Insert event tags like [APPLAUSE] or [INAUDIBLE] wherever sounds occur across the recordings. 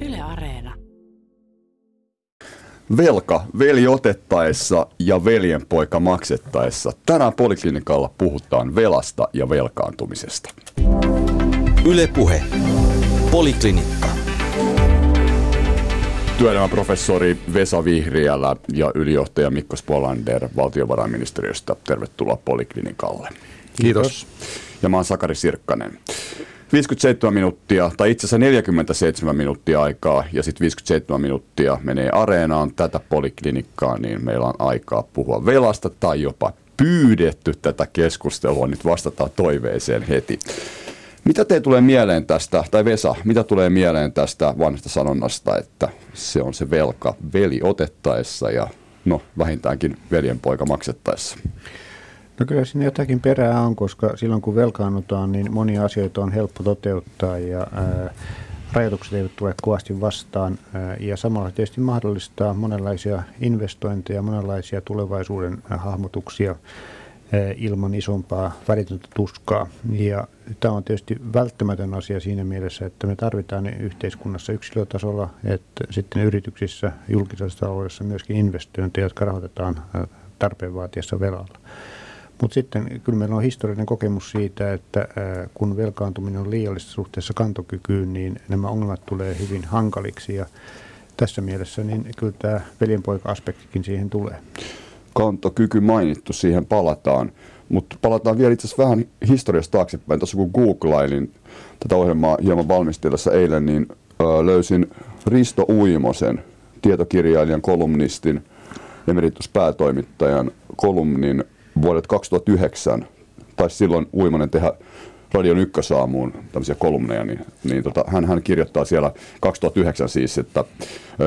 Yle Areena. Velka, veli otettaessa ja veljenpoika maksettaessa. Tänään Poliklinikalla puhutaan velasta ja velkaantumisesta. Ylepuhe. Poliklinikka. Työelämäprofessori Vesa Vihriälä ja ylijohtaja Mikko Spolander valtiovarainministeriöstä. Tervetuloa Poliklinikalle. Kiitos. Ja mä oon Sakari Sirkkanen. 57 minuuttia, tai itse asiassa 47 minuuttia aikaa, ja sitten 57 minuuttia menee areenaan tätä poliklinikkaa, niin meillä on aikaa puhua velasta tai jopa pyydetty tätä keskustelua. Nyt vastataan toiveeseen heti. Mitä te tulee mieleen tästä, tai Vesa, mitä tulee mieleen tästä vanhasta sanonnasta, että se on se velka veli otettaessa ja no vähintäänkin veljenpoika maksettaessa? No kyllä siinä jotakin perää on, koska silloin kun velkaannutaan, niin monia asioita on helppo toteuttaa ja ää, rajoitukset eivät tule kovasti vastaan ää, ja samalla tietysti mahdollistaa monenlaisia investointeja, monenlaisia tulevaisuuden ää, hahmotuksia ää, ilman isompaa välitöntä tuskaa. Ja tämä on tietysti välttämätön asia siinä mielessä, että me tarvitaan yhteiskunnassa yksilötasolla, että sitten yrityksissä, julkisessa taloudessa myöskin investointeja, jotka rahoitetaan tarpeen vaatiessa velalla. Mutta sitten kyllä meillä on historiallinen kokemus siitä, että kun velkaantuminen on liiallista suhteessa kantokykyyn, niin nämä ongelmat tulee hyvin hankaliksi ja tässä mielessä niin kyllä tämä veljenpoika-aspektikin siihen tulee. Kantokyky mainittu, siihen palataan. Mutta palataan vielä itse asiassa vähän historiasta taaksepäin. Tuossa kun googlailin tätä ohjelmaa hieman valmistellessa eilen, niin löysin Risto Uimosen, tietokirjailijan, kolumnistin, emerituspäätoimittajan kolumnin vuodet 2009, tai silloin Uimanen tehdä Radion ykkösaamuun tämmöisiä kolumneja, niin, niin tota, hän, hän kirjoittaa siellä 2009 siis, että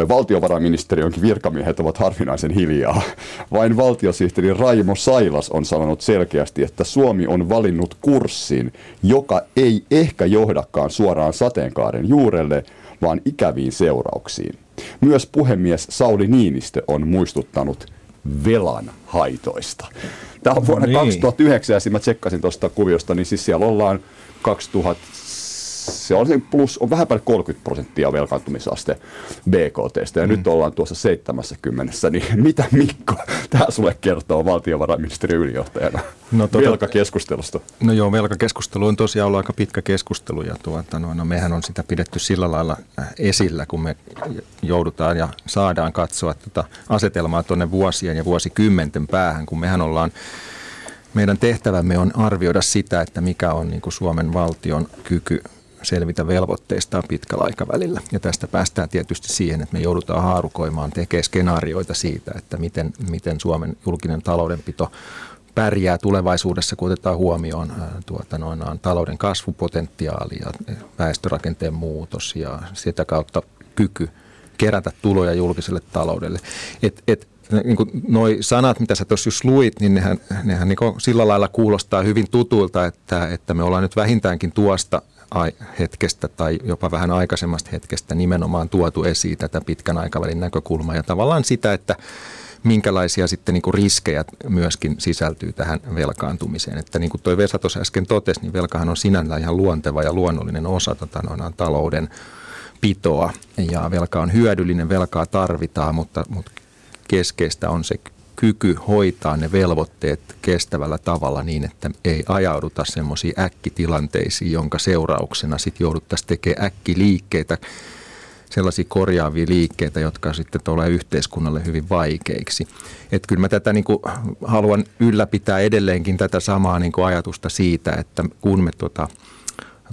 valtiovarainministeriönkin virkamiehet ovat harvinaisen hiljaa. [LAUGHS] Vain valtiosihteeri Raimo Sailas on sanonut selkeästi, että Suomi on valinnut kurssin, joka ei ehkä johdakaan suoraan sateenkaaren juurelle, vaan ikäviin seurauksiin. Myös puhemies Sauli Niinistö on muistuttanut velan haitoista. Tämä on vuonna niin. 2009 ja mä tsekkasin tuosta kuviosta, niin siis siellä ollaan 2000, se on plus, on vähän päälle 30 prosenttia velkaantumisaste BKTstä ja mm. nyt ollaan tuossa 70, niin [LAUGHS] mitä Mikko tämä sulle kertoo valtiovarainministeriön ylijohtajana no, tuota, velkakeskustelusta? No joo, velkakeskustelu on tosiaan ollut aika pitkä keskustelu ja tuota, no, no, mehän on sitä pidetty sillä lailla äh, esillä, kun me joudutaan ja saadaan katsoa tuota asetelmaa tuonne vuosien ja vuosikymmenten päähän, kun mehän ollaan meidän tehtävämme on arvioida sitä, että mikä on niin kuin Suomen valtion kyky selvitä velvoitteistaan pitkällä aikavälillä. Ja tästä päästään tietysti siihen, että me joudutaan haarukoimaan, tekemään skenaarioita siitä, että miten, miten Suomen julkinen taloudenpito pärjää tulevaisuudessa, kun otetaan huomioon tuota, noin, talouden kasvupotentiaali ja väestörakenteen muutos ja sitä kautta kyky kerätä tuloja julkiselle taloudelle. Et, et, niin kuin noi sanat, mitä sä tuossa just luit, niin nehän, nehän niin sillä lailla kuulostaa hyvin tutulta, että, että me ollaan nyt vähintäänkin tuosta hetkestä tai jopa vähän aikaisemmasta hetkestä nimenomaan tuotu esiin tätä pitkän aikavälin näkökulmaa ja tavallaan sitä, että minkälaisia sitten niin kuin riskejä myöskin sisältyy tähän velkaantumiseen. Että niin kuin toi Vesa tuossa äsken totesi, niin velkahan on sinänsä ihan luonteva ja luonnollinen osa tota, noin, talouden pitoa ja velka on hyödyllinen, velkaa tarvitaan, mutta, mutta keskeistä on se kyky hoitaa ne velvoitteet kestävällä tavalla niin, että ei ajauduta semmoisiin äkkitilanteisiin, jonka seurauksena sitten jouduttaisiin tekemään äkkiliikkeitä, sellaisia korjaavia liikkeitä, jotka sitten tulee yhteiskunnalle hyvin vaikeiksi. Että kyllä mä tätä niin kuin haluan ylläpitää edelleenkin tätä samaa niin kuin ajatusta siitä, että kun me tota,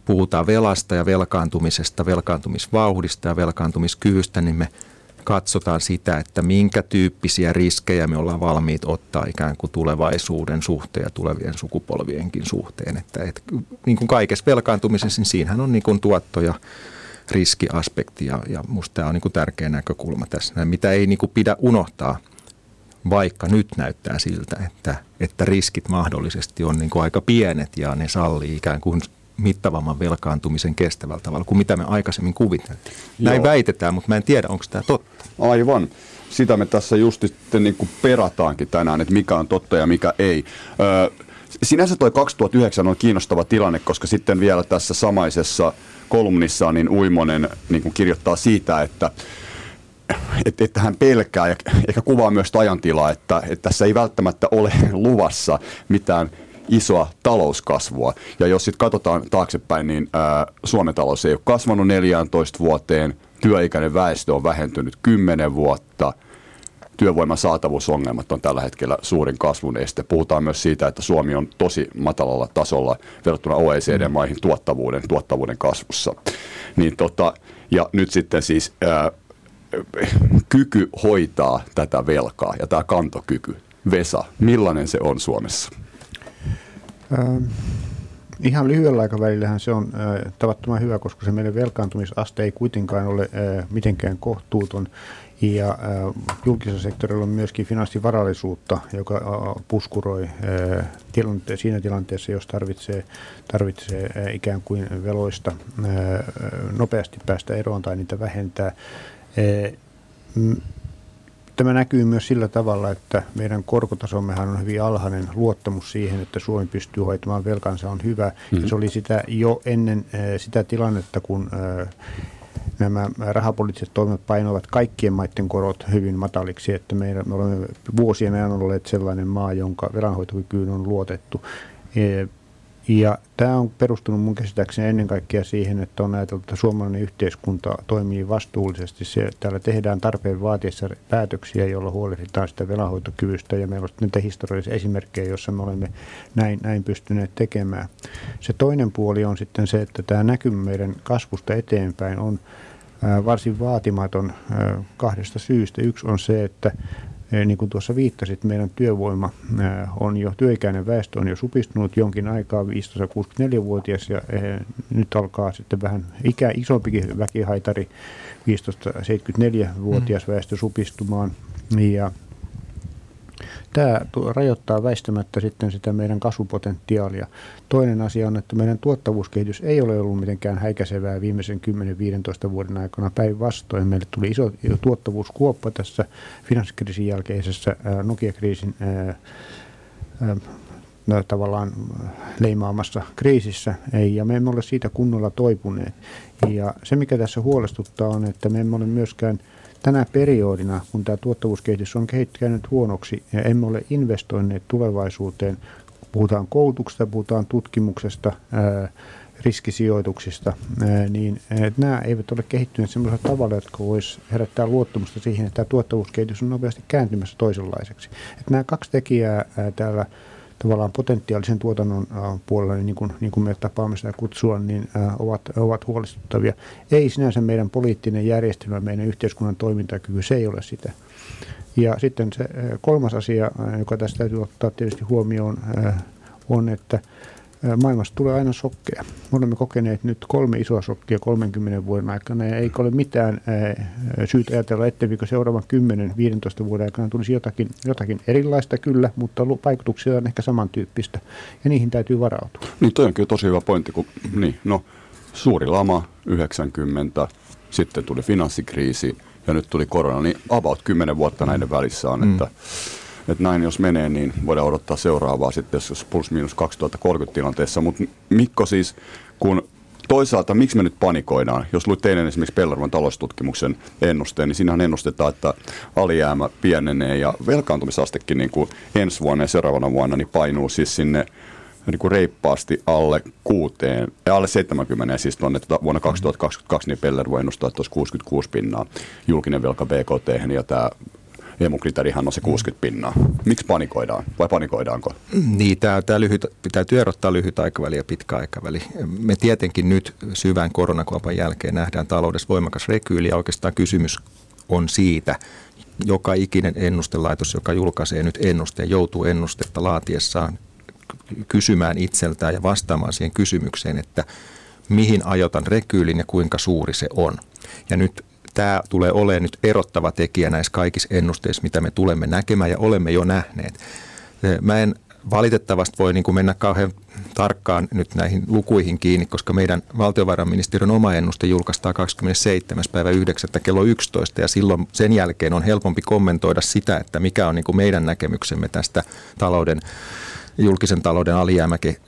puhutaan velasta ja velkaantumisesta, velkaantumisvauhdista ja velkaantumiskyvystä, niin me – katsotaan sitä, että minkä tyyppisiä riskejä me ollaan valmiit ottaa ikään kuin tulevaisuuden suhteen ja tulevien sukupolvienkin suhteen. Että, että niin kuin kaikessa velkaantumisessa, niin siinähän on niin kuin tuotto ja riskiaspekti ja, ja musta tämä on niin kuin tärkeä näkökulma tässä, mitä ei niin kuin pidä unohtaa, vaikka nyt näyttää siltä, että, että riskit mahdollisesti on niin kuin aika pienet ja ne sallii ikään kuin mittavamman velkaantumisen kestävällä tavalla kuin mitä me aikaisemmin kuviteltiin. Näin Joo. väitetään, mutta mä en tiedä, onko tämä totta. Aivan. Sitä me tässä just sitten niin kuin perataankin tänään, että mikä on totta ja mikä ei. Öö, sinänsä toi 2009 on kiinnostava tilanne, koska sitten vielä tässä samaisessa kolumnissa niin Uimonen niin kuin kirjoittaa siitä, että että, että hän pelkää ja ehkä kuvaa myös ajantilaa, että, että tässä ei välttämättä ole luvassa mitään isoa talouskasvua. Ja jos sitten katsotaan taaksepäin, niin ää, Suomen talous ei ole kasvanut 14 vuoteen, työikäinen väestö on vähentynyt 10 vuotta, työvoiman saatavuusongelmat on tällä hetkellä suurin kasvun este. Puhutaan myös siitä, että Suomi on tosi matalalla tasolla verrattuna OECD-maihin tuottavuuden, tuottavuuden kasvussa. Niin tota, ja nyt sitten siis ää, kyky hoitaa tätä velkaa ja tämä kantokyky. Vesa, millainen se on Suomessa? Ähm, ihan lyhyellä aikavälillähän se on äh, tavattoman hyvä, koska se meidän velkaantumisaste ei kuitenkaan ole äh, mitenkään kohtuuton. Ja julkisella sektorilla on myöskin finanssivarallisuutta, joka puskuroi tilante- siinä tilanteessa, jos tarvitsee, tarvitsee ikään kuin veloista nopeasti päästä eroon tai niitä vähentää. Tämä näkyy myös sillä tavalla, että meidän korkotasommehan on hyvin alhainen. Luottamus siihen, että Suomi pystyy hoitamaan velkansa on hyvä. Mm-hmm. Ja se oli sitä jo ennen sitä tilannetta, kun nämä rahapoliittiset toimet painoivat kaikkien maiden korot hyvin mataliksi, että meidän, me olemme vuosien ajan olleet sellainen maa, jonka velanhoitokykyyn on luotettu. Ja tämä on perustunut mun käsittääkseni ennen kaikkea siihen, että on ajateltu, että suomalainen yhteiskunta toimii vastuullisesti. Se, täällä tehdään tarpeen vaatiessa päätöksiä, joilla huolehditaan sitä velanhoitokyvystä ja meillä on niitä historiallisia esimerkkejä, joissa me olemme näin, näin pystyneet tekemään. Se toinen puoli on sitten se, että tämä näkymä meidän kasvusta eteenpäin on varsin vaatimaton kahdesta syystä. Yksi on se, että niin kuin tuossa viittasit, meidän työvoima on jo, työikäinen väestö on jo supistunut jonkin aikaa, 15-64-vuotias, ja nyt alkaa sitten vähän ikä, isompikin väkihaitari, 15-74-vuotias mm. väestö supistumaan, ja Tämä rajoittaa väistämättä sitten sitä meidän kasvupotentiaalia. Toinen asia on, että meidän tuottavuuskehitys ei ole ollut mitenkään häikäisevää viimeisen 10-15 vuoden aikana. Päinvastoin meille tuli iso tuottavuuskuoppa tässä finanssikriisin jälkeisessä Nokia-kriisin tavallaan leimaamassa kriisissä, ei, ja me emme ole siitä kunnolla toipuneet. Ja se, mikä tässä huolestuttaa, on, että me emme ole myöskään – tänä periodina, kun tämä tuottavuuskehitys on kehittynyt huonoksi ja emme ole investoineet tulevaisuuteen, puhutaan koulutuksesta, puhutaan tutkimuksesta, riskisijoituksista, niin nämä eivät ole kehittyneet sellaisella tavalla, jotka voisi herättää luottamusta siihen, että tämä tuottavuuskehitys on nopeasti kääntymässä toisenlaiseksi. Että nämä kaksi tekijää ää, täällä tavallaan potentiaalisen tuotannon äh, puolella, niin kuin, niin kuin me tapaamme sitä kutsua, niin äh, ovat, ovat huolestuttavia. Ei sinänsä meidän poliittinen järjestelmä, meidän yhteiskunnan toimintakyky, se ei ole sitä. Ja sitten se äh, kolmas asia, joka tästä täytyy ottaa tietysti huomioon, on, että maailmasta tulee aina sokkeja. Me olemme kokeneet nyt kolme isoa sokkia 30 vuoden aikana ja ei ole mitään syytä ajatella, etteikö seuraavan 10-15 vuoden aikana tulisi jotakin, jotakin erilaista kyllä, mutta vaikutuksia on ehkä samantyyppistä ja niihin täytyy varautua. Niin toi on kyllä tosi hyvä pointti, kun niin, no, suuri lama 90, sitten tuli finanssikriisi ja nyt tuli korona, niin about 10 vuotta näiden välissä on, mm. että että näin jos menee, niin voidaan odottaa seuraavaa sitten, jos plus miinus 2030 tilanteessa. Mutta Mikko siis, kun toisaalta miksi me nyt panikoidaan? Jos luit teidän esimerkiksi Pellervon taloustutkimuksen ennusteen, niin siinähän ennustetaan, että alijäämä pienenee ja velkaantumisastekin niin kuin ensi vuonna ja seuraavana vuonna niin painuu siis sinne niin kuin reippaasti alle kuuteen, ja alle 70, siis tuonne tuota vuonna 2022 niin Peller voi ennustaa, että olisi 66 pinnaa julkinen velka BKT ja tämä emukriteerihan on se 60 pinnaa. Miksi panikoidaan vai panikoidaanko? Niin, tämä, tämä lyhyt, täytyy erottaa lyhyt aikaväli ja pitkä aikaväli. Me tietenkin nyt syvän koronakuopan jälkeen nähdään taloudessa voimakas rekyyli ja oikeastaan kysymys on siitä, joka ikinen ennustelaitos, joka julkaisee nyt ennusteen, joutuu ennustetta laatiessaan kysymään itseltään ja vastaamaan siihen kysymykseen, että mihin ajotan rekyylin ja kuinka suuri se on. Ja nyt tämä tulee olemaan nyt erottava tekijä näissä kaikissa ennusteissa, mitä me tulemme näkemään ja olemme jo nähneet. Mä en valitettavasti voi niin kuin mennä kauhean tarkkaan nyt näihin lukuihin kiinni, koska meidän valtiovarainministeriön oma ennuste julkaistaan 27. päivä 9. kello 11 ja silloin sen jälkeen on helpompi kommentoida sitä, että mikä on niin kuin meidän näkemyksemme tästä talouden julkisen talouden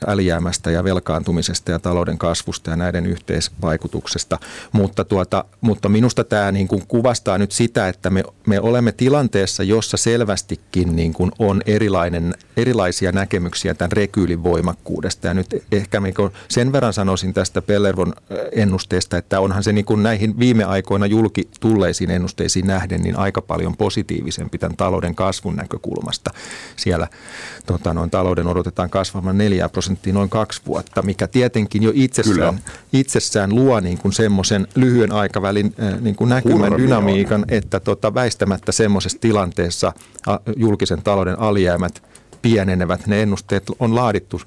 alijäämästä ja velkaantumisesta ja talouden kasvusta ja näiden yhteisvaikutuksesta. Mutta, tuota, mutta minusta tämä niin kuin kuvastaa nyt sitä, että me, me olemme tilanteessa, jossa selvästikin niin kuin on erilainen, erilaisia näkemyksiä tämän rekyylin voimakkuudesta. Ja nyt ehkä niin sen verran sanoisin tästä Pellervon ennusteesta, että onhan se niin kuin näihin viime aikoina julki tulleisiin ennusteisiin nähden niin aika paljon positiivisempi tämän talouden kasvun näkökulmasta. Siellä tota, noin talouden odotetaan kasvamaan 4 prosenttia noin kaksi vuotta, mikä tietenkin jo itsessään, itsessään luo niin kuin semmoisen lyhyen aikavälin äh, niin kuin näkymän dynamiikan, että tota, väistämättä semmoisessa tilanteessa julkisen talouden alijäämät pienenevät. Ne ennusteet on laadittu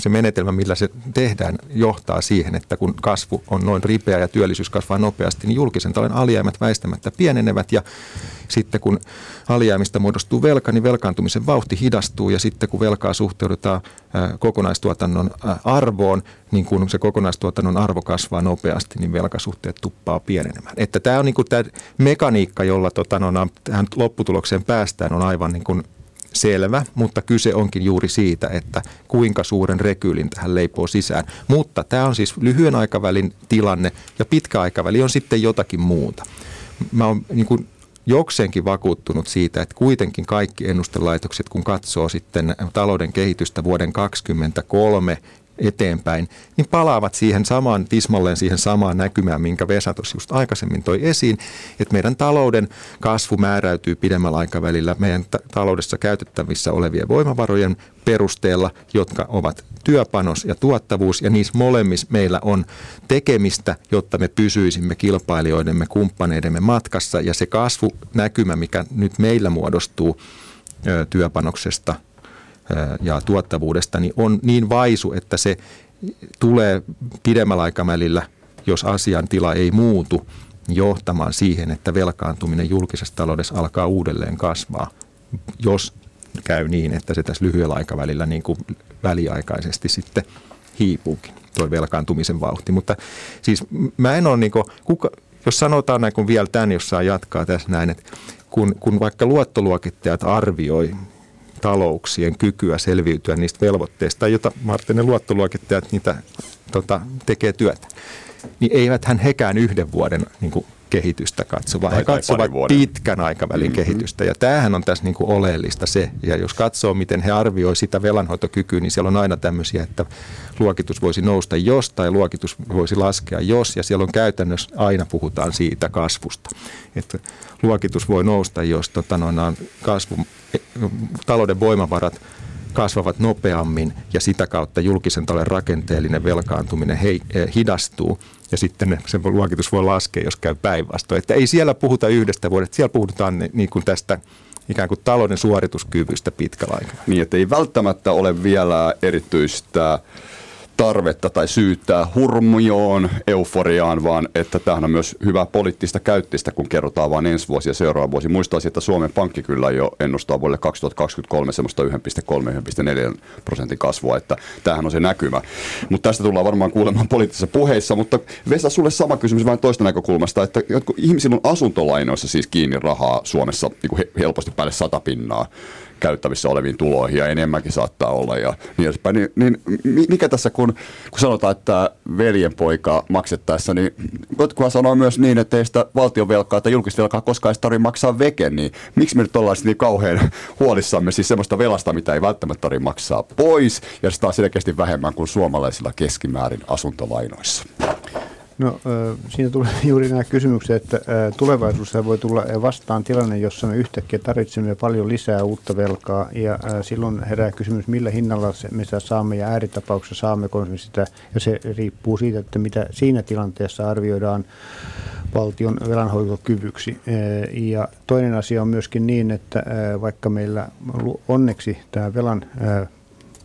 se menetelmä, millä se tehdään, johtaa siihen, että kun kasvu on noin ripeä ja työllisyys kasvaa nopeasti, niin julkisen talouden alijäämät väistämättä pienenevät ja sitten kun alijäämistä muodostuu velka, niin velkaantumisen vauhti hidastuu ja sitten kun velkaa suhteudutaan kokonaistuotannon arvoon, niin kun se kokonaistuotannon arvo kasvaa nopeasti, niin velkasuhteet tuppaa pienenemään. Että tämä on niin kuin tämä mekaniikka, jolla tota, no, tähän lopputulokseen päästään, on aivan niin kuin selvä, mutta kyse onkin juuri siitä, että kuinka suuren rekyylin tähän leipoo sisään. Mutta tämä on siis lyhyen aikavälin tilanne ja pitkä aikaväli on sitten jotakin muuta. Mä oon niin kuin jokseenkin vakuuttunut siitä, että kuitenkin kaikki ennustelaitokset, kun katsoo sitten talouden kehitystä vuoden 2023 eteenpäin, niin palaavat siihen samaan, tismalleen siihen samaan näkymään, minkä Vesatus just aikaisemmin toi esiin, että meidän talouden kasvu määräytyy pidemmällä aikavälillä meidän t- taloudessa käytettävissä olevien voimavarojen perusteella, jotka ovat työpanos ja tuottavuus, ja niissä molemmissa meillä on tekemistä, jotta me pysyisimme kilpailijoidemme, kumppaneidemme matkassa, ja se kasvunäkymä, mikä nyt meillä muodostuu työpanoksesta – ja tuottavuudesta, niin on niin vaisu, että se tulee pidemmällä aikavälillä, jos asian tila ei muutu, johtamaan siihen, että velkaantuminen julkisessa taloudessa alkaa uudelleen kasvaa, jos käy niin, että se tässä lyhyellä aikavälillä niin kuin väliaikaisesti sitten hiipuukin, tuo velkaantumisen vauhti. Mutta siis mä en ole, niin kuin, kuka, jos sanotaan näin, kun vielä tämän, jos saa jatkaa tässä näin, että kun, kun vaikka luottoluokittajat arvioi talouksien kykyä selviytyä niistä velvoitteista, jota Martin ne luottoluokittajat niitä tota, tekee työtä, niin eivät hän hekään yhden vuoden niin kuin, kehitystä katso, vaan he katsovat pitkän aikavälin mm-hmm. kehitystä. Ja tämähän on tässä niin kuin oleellista se. Ja jos katsoo, miten he arvioi sitä velanhoitokykyä, niin siellä on aina tämmöisiä, että luokitus voisi nousta jos tai luokitus voisi laskea jos. Ja siellä on käytännössä aina puhutaan siitä kasvusta. Että luokitus voi nousta, jos tota, noin, kasvu, talouden voimavarat kasvavat nopeammin ja sitä kautta julkisen talouden rakenteellinen velkaantuminen hei, eh, hidastuu ja sitten se luokitus voi laskea, jos käy päinvastoin. Että ei siellä puhuta yhdestä vuodesta, siellä puhutaan niin kuin tästä ikään kuin talouden suorituskyvystä pitkällä aikaa. Niin, että ei välttämättä ole vielä erityistä tarvetta tai syyttää hurmioon, euforiaan, vaan että tähän on myös hyvä poliittista käyttistä, kun kerrotaan vain ensi vuosi ja seuraava vuosi. Muistaisin, että Suomen Pankki kyllä jo ennustaa vuodelle 2023 semmoista 1,3-1,4 prosentin kasvua, että tämähän on se näkymä. Mutta tästä tullaan varmaan kuulemaan poliittisissa puheissa, mutta Vesa, sulle sama kysymys vain toista näkökulmasta, että ihmisillä on asuntolainoissa siis kiinni rahaa Suomessa niin kuin helposti päälle sata pinnaa käyttävissä oleviin tuloihin ja enemmänkin saattaa olla ja niin edespäin. Niin, niin mikä tässä, kun, kun sanotaan, että veljenpoika maksettaessa, niin jotkut sanoo myös niin, että ei sitä valtionvelkaa tai julkista velkaa koskaan ei tarvitse maksaa veke, niin miksi me nyt ollaan niin kauhean huolissamme siis semmoista velasta, mitä ei välttämättä tarvitse maksaa pois ja sitä on selkeästi vähemmän kuin suomalaisilla keskimäärin asuntolainoissa? No siinä tulee [LAUGHS] juuri nämä kysymykset, että tulevaisuudessa voi tulla vastaan tilanne, jossa me yhtäkkiä tarvitsemme paljon lisää uutta velkaa ja silloin herää kysymys, millä hinnalla me sitä saamme ja ääritapauksessa saammeko me sitä ja se riippuu siitä, että mitä siinä tilanteessa arvioidaan valtion velanhoitokyvyksi. Ja toinen asia on myöskin niin, että vaikka meillä onneksi tämä velan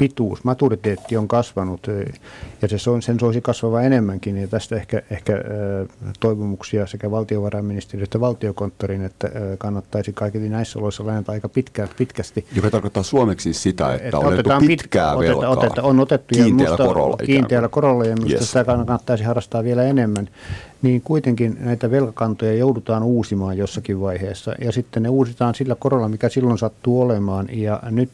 pituus, maturiteetti on kasvanut ja se on, sen soisi kasvava enemmänkin ja tästä ehkä, ehkä toivomuksia sekä valtiovarainministeriön että valtiokonttorin, että kannattaisi kaikille näissä oloissa lainata aika pitkään, pitkästi. Joka tarkoittaa suomeksi sitä, että, että on otettu pitkää pitkä, velkaa. Oteta, on otettu kiinteällä musta, korolla. Kiinteällä korolla ja minusta yes. sitä kannattaisi harrastaa vielä enemmän niin kuitenkin näitä velkakantoja joudutaan uusimaan jossakin vaiheessa. Ja sitten ne uusitaan sillä korolla, mikä silloin sattuu olemaan. Ja nyt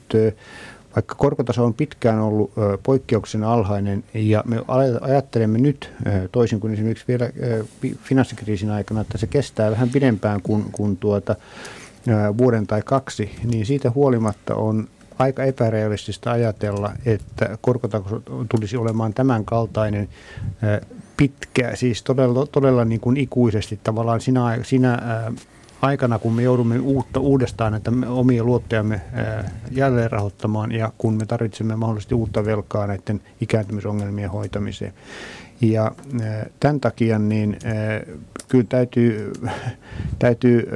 vaikka korkotaso on pitkään ollut poikkeuksen alhainen ja me ajattelemme nyt toisin kuin esimerkiksi vielä finanssikriisin aikana, että se kestää vähän pidempään kuin, kuin tuota, vuoden tai kaksi, niin siitä huolimatta on aika epärealistista ajatella, että korkotaso tulisi olemaan tämän kaltainen pitkä, siis todella, todella niin kuin ikuisesti tavallaan sinä, sinä aikana, kun me joudumme uutta, uudestaan että omia luottojamme jälleen rahoittamaan ja kun me tarvitsemme mahdollisesti uutta velkaa näiden ikääntymisongelmien hoitamiseen. Ja tämän takia niin kyllä täytyy, [LAUGHS] täytyy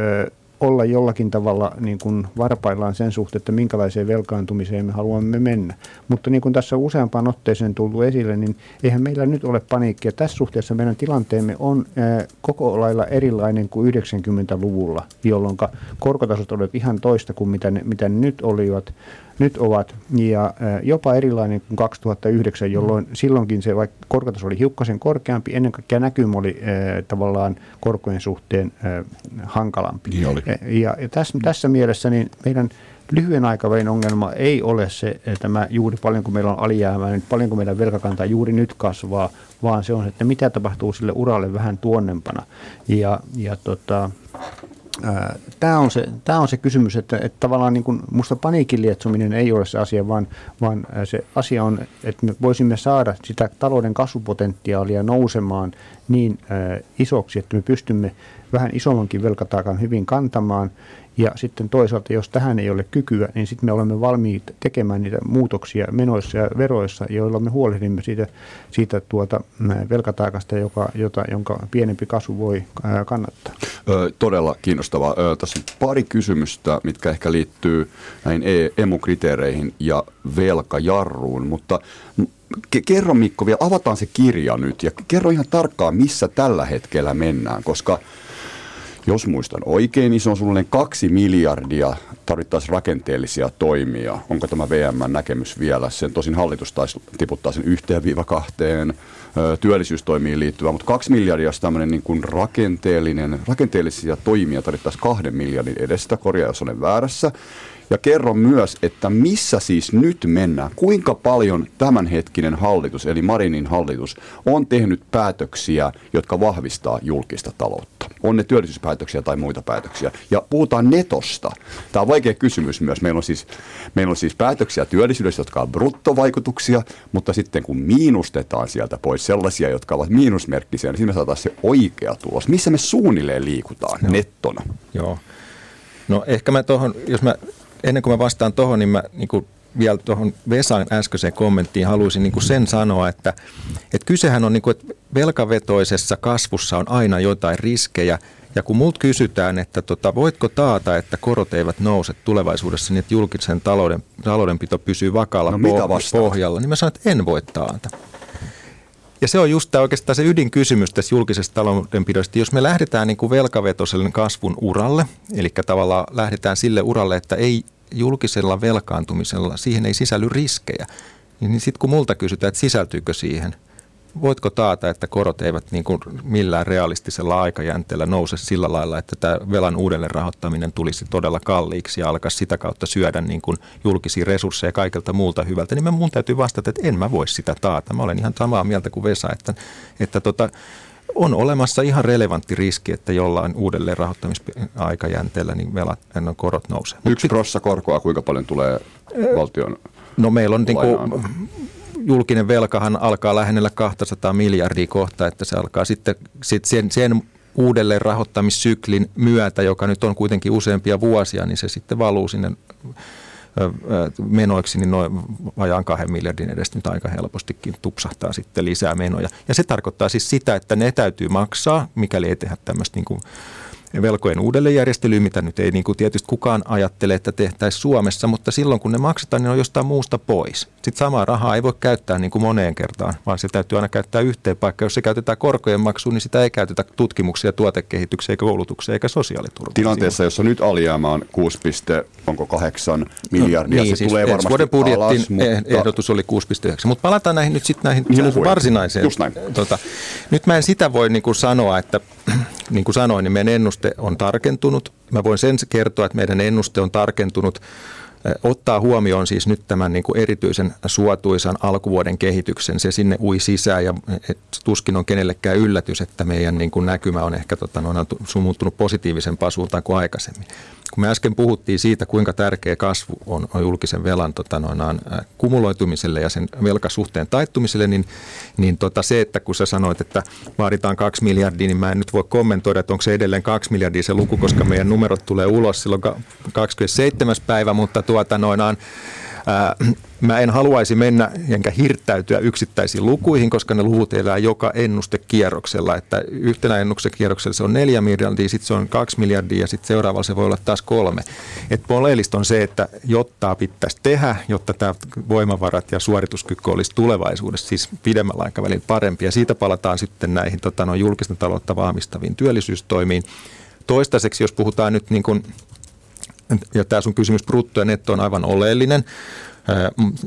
olla jollakin tavalla niin kuin varpaillaan sen suhteen, että minkälaiseen velkaantumiseen me haluamme mennä. Mutta niin kuin tässä useampaan otteeseen tullut esille, niin eihän meillä nyt ole paniikkia. Tässä suhteessa meidän tilanteemme on koko lailla erilainen kuin 90-luvulla, jolloin korkotasot olivat ihan toista kuin mitä ne, mitä ne nyt olivat nyt ovat, ja jopa erilainen kuin 2009, jolloin silloinkin se, vaikka korkotaso oli hiukkasen korkeampi, ennen kaikkea näkymä oli tavallaan korkojen suhteen hankalampi. Niin oli. Ja, ja tässä, tässä mielessä niin meidän lyhyen aikavälin ongelma ei ole se tämä juuri paljonko meillä on alijäämää, nyt paljonko meidän velkakanta juuri nyt kasvaa, vaan se on, että mitä tapahtuu sille uralle vähän tuonnempana. Ja, ja tota, Tämä on, se, tämä on se kysymys, että, että tavallaan niin kuin musta paniikin lietsominen ei ole se asia, vaan, vaan se asia on, että me voisimme saada sitä talouden kasvupotentiaalia nousemaan niin isoksi, että me pystymme vähän isommankin velkataakan hyvin kantamaan – ja sitten toisaalta, jos tähän ei ole kykyä, niin sitten me olemme valmiit tekemään niitä muutoksia menoissa ja veroissa, joilla me huolehdimme siitä, siitä tuota velkataakasta, joka, jota, jonka pienempi kasvu voi kannattaa. Ö, todella kiinnostavaa. Ö, tässä on pari kysymystä, mitkä ehkä liittyy näihin e, emu-kriteereihin ja velkajarruun, mutta kerro Mikko vielä, avataan se kirja nyt ja kerro ihan tarkkaan, missä tällä hetkellä mennään, koska – jos muistan oikein, niin se on suunnilleen kaksi miljardia tarvittaisiin rakenteellisia toimia. Onko tämä VM-näkemys vielä? Sen tosin hallitus taisi tiputtaa sen yhteen viiva kahteen työllisyystoimiin liittyvä, mutta kaksi miljardia on tämmöinen niin kuin rakenteellinen, rakenteellisia toimia tarvittaisiin kahden miljardin edestä, korjaa jos olen väärässä. Ja kerro myös, että missä siis nyt mennään, kuinka paljon tämänhetkinen hallitus, eli Marinin hallitus, on tehnyt päätöksiä, jotka vahvistaa julkista taloutta. On ne työllisyyspäätöksiä tai muita päätöksiä. Ja puhutaan netosta. Tämä on vaikea kysymys myös. Meillä on siis, meillä on siis päätöksiä työllisyydessä, jotka on bruttovaikutuksia, mutta sitten kun miinustetaan sieltä pois sellaisia, jotka ovat miinusmerkkisiä, niin siinä saadaan se oikea tulos. Missä me suunnilleen liikutaan Joo. nettona? Joo. No ehkä mä tuohon, jos mä ennen kuin mä vastaan tuohon, niin mä niin kuin vielä tuohon Vesan äskeiseen kommenttiin haluaisin niin kuin sen sanoa, että, että kysehän on, niin kuin, että velkavetoisessa kasvussa on aina jotain riskejä. Ja kun multa kysytään, että tota, voitko taata, että korot eivät nouse tulevaisuudessa niin, että julkisen talouden, taloudenpito pysyy vakaalla no, poh- pohjalla, niin mä sanon, että en voi taata. Ja se on just tämä oikeastaan se ydinkysymys tässä julkisesta taloudenpidosta. Jos me lähdetään niin kuin velkavetoiselle kasvun uralle, eli tavallaan lähdetään sille uralle, että ei julkisella velkaantumisella, siihen ei sisälly riskejä, niin sitten kun multa kysytään, että sisältyykö siihen – voitko taata, että korot eivät niin kuin millään realistisella aikajänteellä nouse sillä lailla, että tämä velan uudelleen rahoittaminen tulisi todella kalliiksi ja alkaisi sitä kautta syödä niin kuin julkisia resursseja kaikelta muulta hyvältä, niin mun täytyy vastata, että en mä voi sitä taata. Mä olen ihan samaa mieltä kuin Vesa, että, että tota, on olemassa ihan relevantti riski, että jollain uudelleen rahoittamisaikajänteellä niin velat, korot nousee. Yksi prossa korkoa, kuinka paljon tulee valtion No meillä on niin kuin, julkinen velkahan alkaa lähennellä 200 miljardia kohta, että se alkaa sitten sit sen, sen uudelleen rahoittamissyklin myötä, joka nyt on kuitenkin useampia vuosia, niin se sitten valuu sinne menoiksi, niin noin vajaan kahden miljardin edestä nyt aika helpostikin tupsahtaa sitten lisää menoja. Ja se tarkoittaa siis sitä, että ne täytyy maksaa, mikäli ei tehdä tämmöistä niin kuin velkojen uudelleenjärjestelyä, mitä nyt ei niin kuin tietysti kukaan ajattele, että tehtäisiin Suomessa, mutta silloin kun ne maksetaan, niin on jostain muusta pois. Sitten samaa rahaa ei voi käyttää niin kuin moneen kertaan, vaan se täytyy aina käyttää yhteen paikkaan. Jos se käytetään korkojen maksuun, niin sitä ei käytetä tutkimuksia, tuotekehitykseen, eikä koulutukseen eikä sosiaaliturvaan. Tilanteessa, jossa nyt alijäämä on 6, onko 8 miljardia, no, niin, se siis tulee varmasti vuoden budjetin alas, mutta... ehdotus oli 6,9. Mutta palataan näihin nyt sitten näihin niin varsinaiseen. Just näin. Tota, nyt mä en sitä voi niin kuin sanoa, että niin kuin sanoin, niin meidän ennuste on tarkentunut. Mä voin sen kertoa, että meidän ennuste on tarkentunut ottaa huomioon siis nyt tämän niin kuin erityisen suotuisan alkuvuoden kehityksen. Se sinne ui sisään ja et, tuskin on kenellekään yllätys, että meidän niin kuin näkymä on ehkä tota, on muuttunut positiivisempaan suuntaan kuin aikaisemmin. Kun me äsken puhuttiin siitä, kuinka tärkeä kasvu on, on julkisen velan tota, noin, ä, kumuloitumiselle ja sen velkasuhteen taittumiselle, niin, niin tota, se, että kun sä sanoit, että vaaditaan kaksi miljardia, niin mä en nyt voi kommentoida, että onko se edelleen kaksi miljardia se luku, koska meidän numerot tulee ulos silloin 27. päivä, mutta tuota noinaan mä en haluaisi mennä enkä hirttäytyä yksittäisiin lukuihin, koska ne luvut elää joka ennustekierroksella. Että yhtenä ennustekierroksella se on neljä miljardia, sitten se on kaksi miljardia ja sitten seuraavalla se voi olla taas kolme. Et oleellista on se, että jotta pitäisi tehdä, jotta tämä voimavarat ja suorituskyky olisi tulevaisuudessa siis pidemmällä aikavälillä parempi. Ja siitä palataan sitten näihin tota, no, julkista taloutta vahvistaviin työllisyystoimiin. Toistaiseksi, jos puhutaan nyt niin kuin ja tämä sun kysymys brutto ja netto on aivan oleellinen.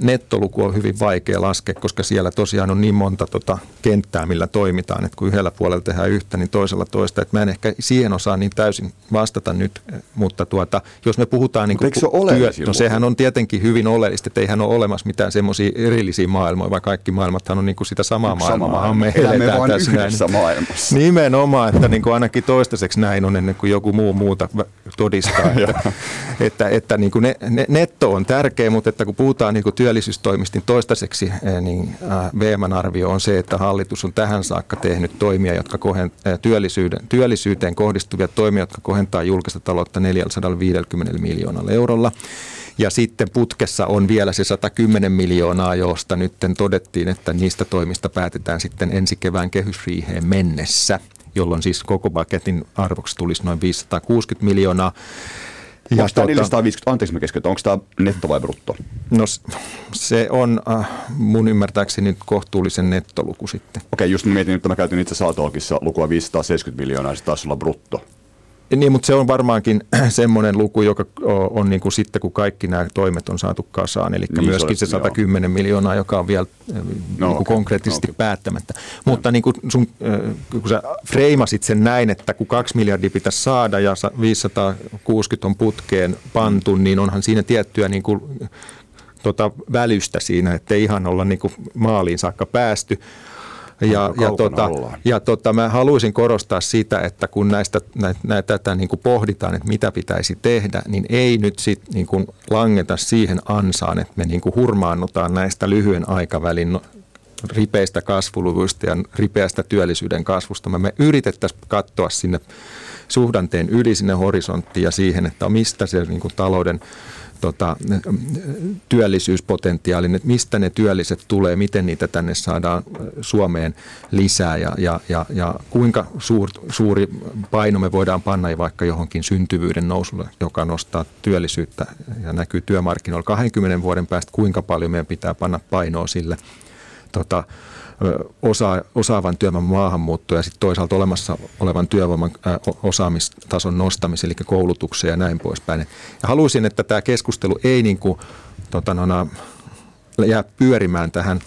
Nettoluku on hyvin vaikea laskea, koska siellä tosiaan on niin monta tota kenttää, millä toimitaan, että kun yhdellä puolella tehdään yhtä, niin toisella toista. Että mä en ehkä siihen osaa niin täysin vastata nyt, mutta tuota, jos me puhutaan... Niin kuin, se työ, no sehän on tietenkin hyvin oleellista, että eihän ole olemassa mitään semmoisia erillisiä maailmoja, vaan kaikki maailmathan on niin kuin sitä samaa maailmaa. Sama maailma. Me elämme vain yhdessä näin. maailmassa. Nimenomaan, että niin kuin ainakin toistaiseksi näin on ennen kuin joku muu muuta todistaa. [LAUGHS] että, että, että niin kuin ne, ne, netto on tärkeä, mutta että kun puhutaan työllisyystoimista, niin toistaiseksi eh, niin VMn arvio on se, että hallitus on tähän saakka tehnyt toimia, jotka kohent, eh, työllisyyden, työllisyyteen kohdistuvia toimia, jotka kohentaa julkista taloutta 450 miljoonalla eurolla. Ja sitten putkessa on vielä se 110 miljoonaa, josta nyt todettiin, että niistä toimista päätetään sitten ensi kevään kehysriiheen mennessä, jolloin siis koko paketin arvoksi tulisi noin 560 miljoonaa. Ja onko tämä 450, anteeksi mä keskeytän, onko tämä netto vai brutto? No se on äh, mun ymmärtääkseni kohtuullisen nettoluku sitten. Okei, okay, just mietin, että mä käytin itse Saatolkissa lukua 570 miljoonaa, se taisi olla brutto. Niin, mutta se on varmaankin [CLEARS THROAT] semmoinen luku, joka on niin kuin sitten, kun kaikki nämä toimet on saatu kasaan. Eli niin, myöskin se, se 110 joo. miljoonaa, joka on vielä no, niin kuin okay, konkreettisesti no, okay. päättämättä. No. Mutta niin kuin sun, kun sä freimasit sen näin, että kun 2 miljardia pitäisi saada ja 560 on putkeen pantu, niin onhan siinä tiettyä niin kuin, tota, välystä siinä, että ihan olla niin kuin maaliin saakka päästy. Ja, ja, tota, ja tota, mä haluaisin korostaa sitä, että kun näistä, näitä, näitä tätä niin kuin pohditaan, että mitä pitäisi tehdä, niin ei nyt sit niin kuin langeta siihen ansaan, että me niin kuin hurmaannutaan näistä lyhyen aikavälin no, ripeistä kasvuluvuista ja ripeästä työllisyyden kasvusta. Me yritettäisiin katsoa sinne suhdanteen yli sinne horisonttiin ja siihen, että mistä se niin kuin talouden tota, työllisyyspotentiaalin, että mistä ne työlliset tulee, miten niitä tänne saadaan Suomeen lisää ja, ja, ja, ja kuinka suur, suuri paino me voidaan panna vaikka johonkin syntyvyyden nousulle, joka nostaa työllisyyttä ja näkyy työmarkkinoilla. 20 vuoden päästä, kuinka paljon meidän pitää panna painoa sille. Tota, osa, osaavan työvoiman maahanmuuttoa ja sitten toisaalta olemassa olevan työvoiman osaamistason nostamiseen, eli koulutukseen ja näin poispäin. Ja haluaisin, että tämä keskustelu ei niin kuin, tota, no, jää pyörimään tähän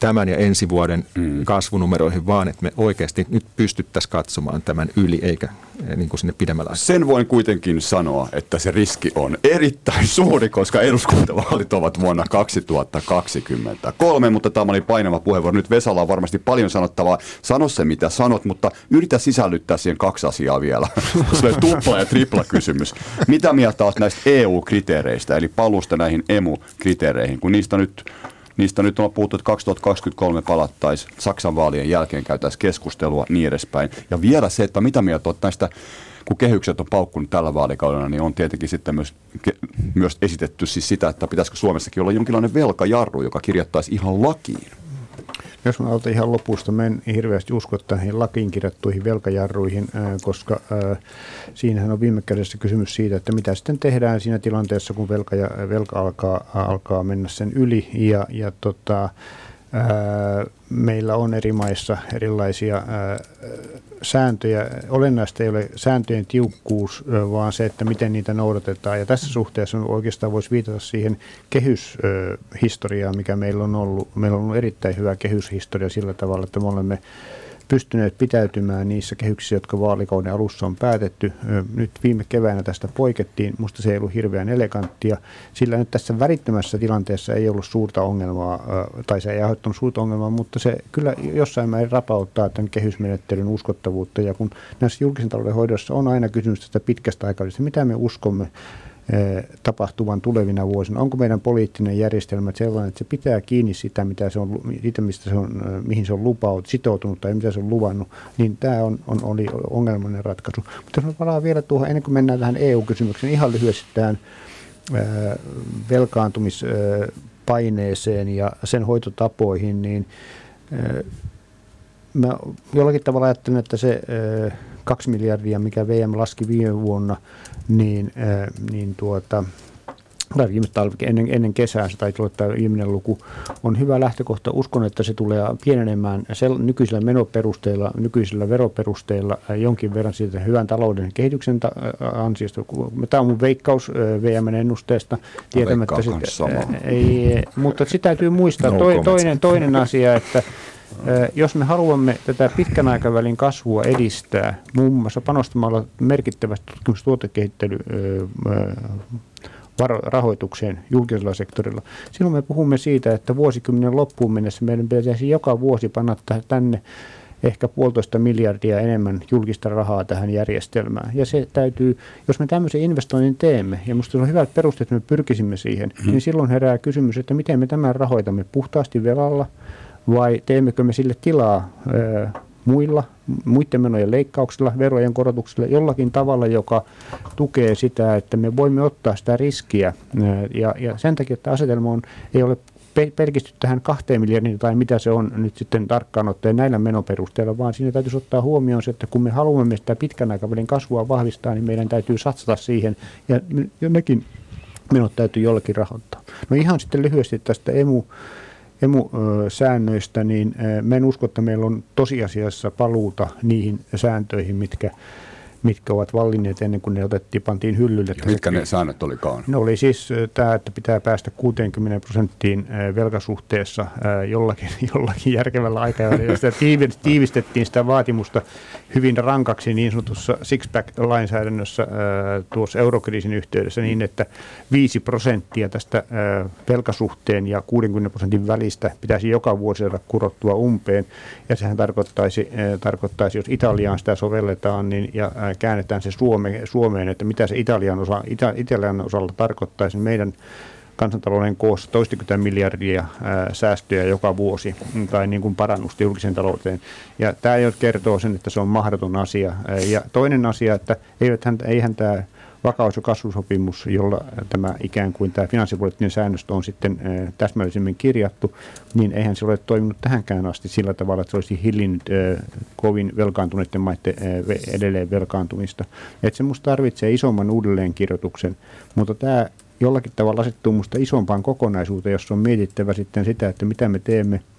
tämän ja ensi vuoden mm. kasvunumeroihin, vaan että me oikeasti nyt pystyttäisiin katsomaan tämän yli, eikä eh, niin kuin sinne pidemmällä. Sen voin kuitenkin sanoa, että se riski on erittäin [LAUGHS] suuri, koska eduskuntavaalit ovat vuonna 2023, mutta tämä oli painava puheenvuoro. Nyt Vesala on varmasti paljon sanottavaa. Sano se, mitä sanot, mutta yritä sisällyttää siihen kaksi asiaa vielä. [LAUGHS] Se tupla ja tripla kysymys. Mitä mieltä olet näistä EU-kriteereistä, eli palusta näihin emu-kriteereihin, kun niistä nyt Niistä nyt on puhuttu, että 2023 palattaisiin, Saksan vaalien jälkeen käytäisiin keskustelua niin edespäin. Ja vielä se, että mitä mieltä olet näistä kun kehykset on paukkunut tällä vaalikaudella, niin on tietenkin sitten myös, myös esitetty siis sitä, että pitäisikö Suomessakin olla jonkinlainen velkajarru, joka kirjattaisi ihan lakiin. Jos mä aloitan ihan lopusta, mä en hirveästi usko näihin lakiin kirjattuihin velkajarruihin, koska siinähän on viime kädessä kysymys siitä, että mitä sitten tehdään siinä tilanteessa, kun velka, ja, velka alkaa, alkaa mennä sen yli. Ja, ja tota, meillä on eri maissa erilaisia sääntöjä. Olennaista ei ole sääntöjen tiukkuus, vaan se, että miten niitä noudatetaan. Ja tässä suhteessa oikeastaan voisi viitata siihen kehyshistoriaan, mikä meillä on ollut. Meillä on ollut erittäin hyvä kehyshistoria sillä tavalla, että me olemme pystyneet pitäytymään niissä kehyksissä, jotka vaalikauden alussa on päätetty. Nyt viime keväänä tästä poikettiin. Musta se ei ollut hirveän eleganttia, sillä nyt tässä värittömässä tilanteessa ei ollut suurta ongelmaa, tai se ei aiheuttanut suurta ongelmaa, mutta se kyllä jossain määrin rapauttaa tämän kehysmenettelyn uskottavuutta. Ja kun näissä julkisen talouden hoidossa on aina kysymys tästä pitkästä aikavälistä, mitä me uskomme tapahtuvan tulevina vuosina? Onko meidän poliittinen järjestelmä sellainen, että se pitää kiinni sitä, mitä se on, siitä, mistä se on, mihin se on lupaut, sitoutunut tai mitä se on luvannut, niin tämä on, on, oli ongelmallinen ratkaisu. Mutta jos me palaan vielä tuohon, ennen kuin mennään tähän EU-kysymykseen, ihan lyhyesti tähän velkaantumispaineeseen ja sen hoitotapoihin, niin mä jollakin tavalla ajattelen, että se kaksi miljardia, mikä VM laski viime vuonna, niin, niin tuota, tai ennen, ennen kesää se taisi olla tämä viimeinen luku, on hyvä lähtökohta. Uskon, että se tulee pienenemään sel, nykyisillä menoperusteilla, nykyisillä veroperusteilla jonkin verran siitä hyvän talouden kehityksen ta, ansiosta. Tämä on mun veikkaus VM-ennusteesta. Tietämättä ei, mutta sitä täytyy muistaa. No, toinen, toinen asia, että [LAUGHS] jos me haluamme tätä pitkän aikavälin kasvua edistää, muun muassa panostamalla merkittävästi tutkimus- tuotekehittely rahoitukseen julkisella sektorilla. Silloin me puhumme siitä, että vuosikymmenen loppuun mennessä meidän pitäisi joka vuosi panna tänne ehkä puolitoista miljardia enemmän julkista rahaa tähän järjestelmään. Ja se täytyy, jos me tämmöisen investoinnin teemme, ja minusta on hyvät perusteet, että me pyrkisimme siihen, mm-hmm. niin silloin herää kysymys, että miten me tämän rahoitamme puhtaasti velalla – vai teemmekö me sille tilaa muilla, muiden menojen leikkauksilla, verojen korotuksilla jollakin tavalla, joka tukee sitä, että me voimme ottaa sitä riskiä. Ja, ja sen takia, että asetelma on, ei ole pelkisty tähän kahteen miljardiin tai mitä se on nyt sitten tarkkaan ottaen näillä menoperusteilla, vaan siinä täytyisi ottaa huomioon se, että kun me haluamme sitä pitkän aikavälin kasvua vahvistaa, niin meidän täytyy satsata siihen ja, ja nekin menot täytyy jollakin rahoittaa. No ihan sitten lyhyesti tästä emu emu-säännöistä, niin mä en usko, että meillä on tosiasiassa paluuta niihin sääntöihin, mitkä mitkä ovat vallinneet ennen kuin ne otettiin, pantiin hyllylle. Ja mitkä ne säännöt olikaan? Ne oli siis tämä, että pitää päästä 60 prosenttiin velkasuhteessa jollakin, [LAUGHS] jollakin järkevällä aikavälillä. Sitä tiivistettiin sitä vaatimusta hyvin rankaksi niin sanotussa six-pack-lainsäädännössä tuossa eurokriisin yhteydessä niin, että 5 prosenttia tästä velkasuhteen ja 60 prosentin välistä pitäisi joka vuosi saada kurottua umpeen. Ja sehän tarkoittaisi, tarkoittaisi jos Italiaan sitä sovelletaan niin, ja käännetään se Suome, Suomeen, että mitä se Italian, osa, Ita, Italian osalla tarkoittaisi meidän kansantalouden koossa toistakymmentä miljardia ää, säästöjä joka vuosi tai niin kuin parannusta julkisen talouteen. Ja tämä jo kertoo sen, että se on mahdoton asia. Ja toinen asia, että eihän, eihän tämä vakaus- ja kasvusopimus, jolla tämä ikään kuin tämä finanssipoliittinen säännöstö on sitten täsmällisemmin kirjattu, niin eihän se ole toiminut tähänkään asti sillä tavalla, että se olisi hillinnyt kovin velkaantuneiden maiden edelleen velkaantumista. Että se minusta tarvitsee isomman uudelleenkirjoituksen, mutta tämä jollakin tavalla asettuu minusta isompaan kokonaisuuteen, jossa on mietittävä sitten sitä, että mitä me teemme –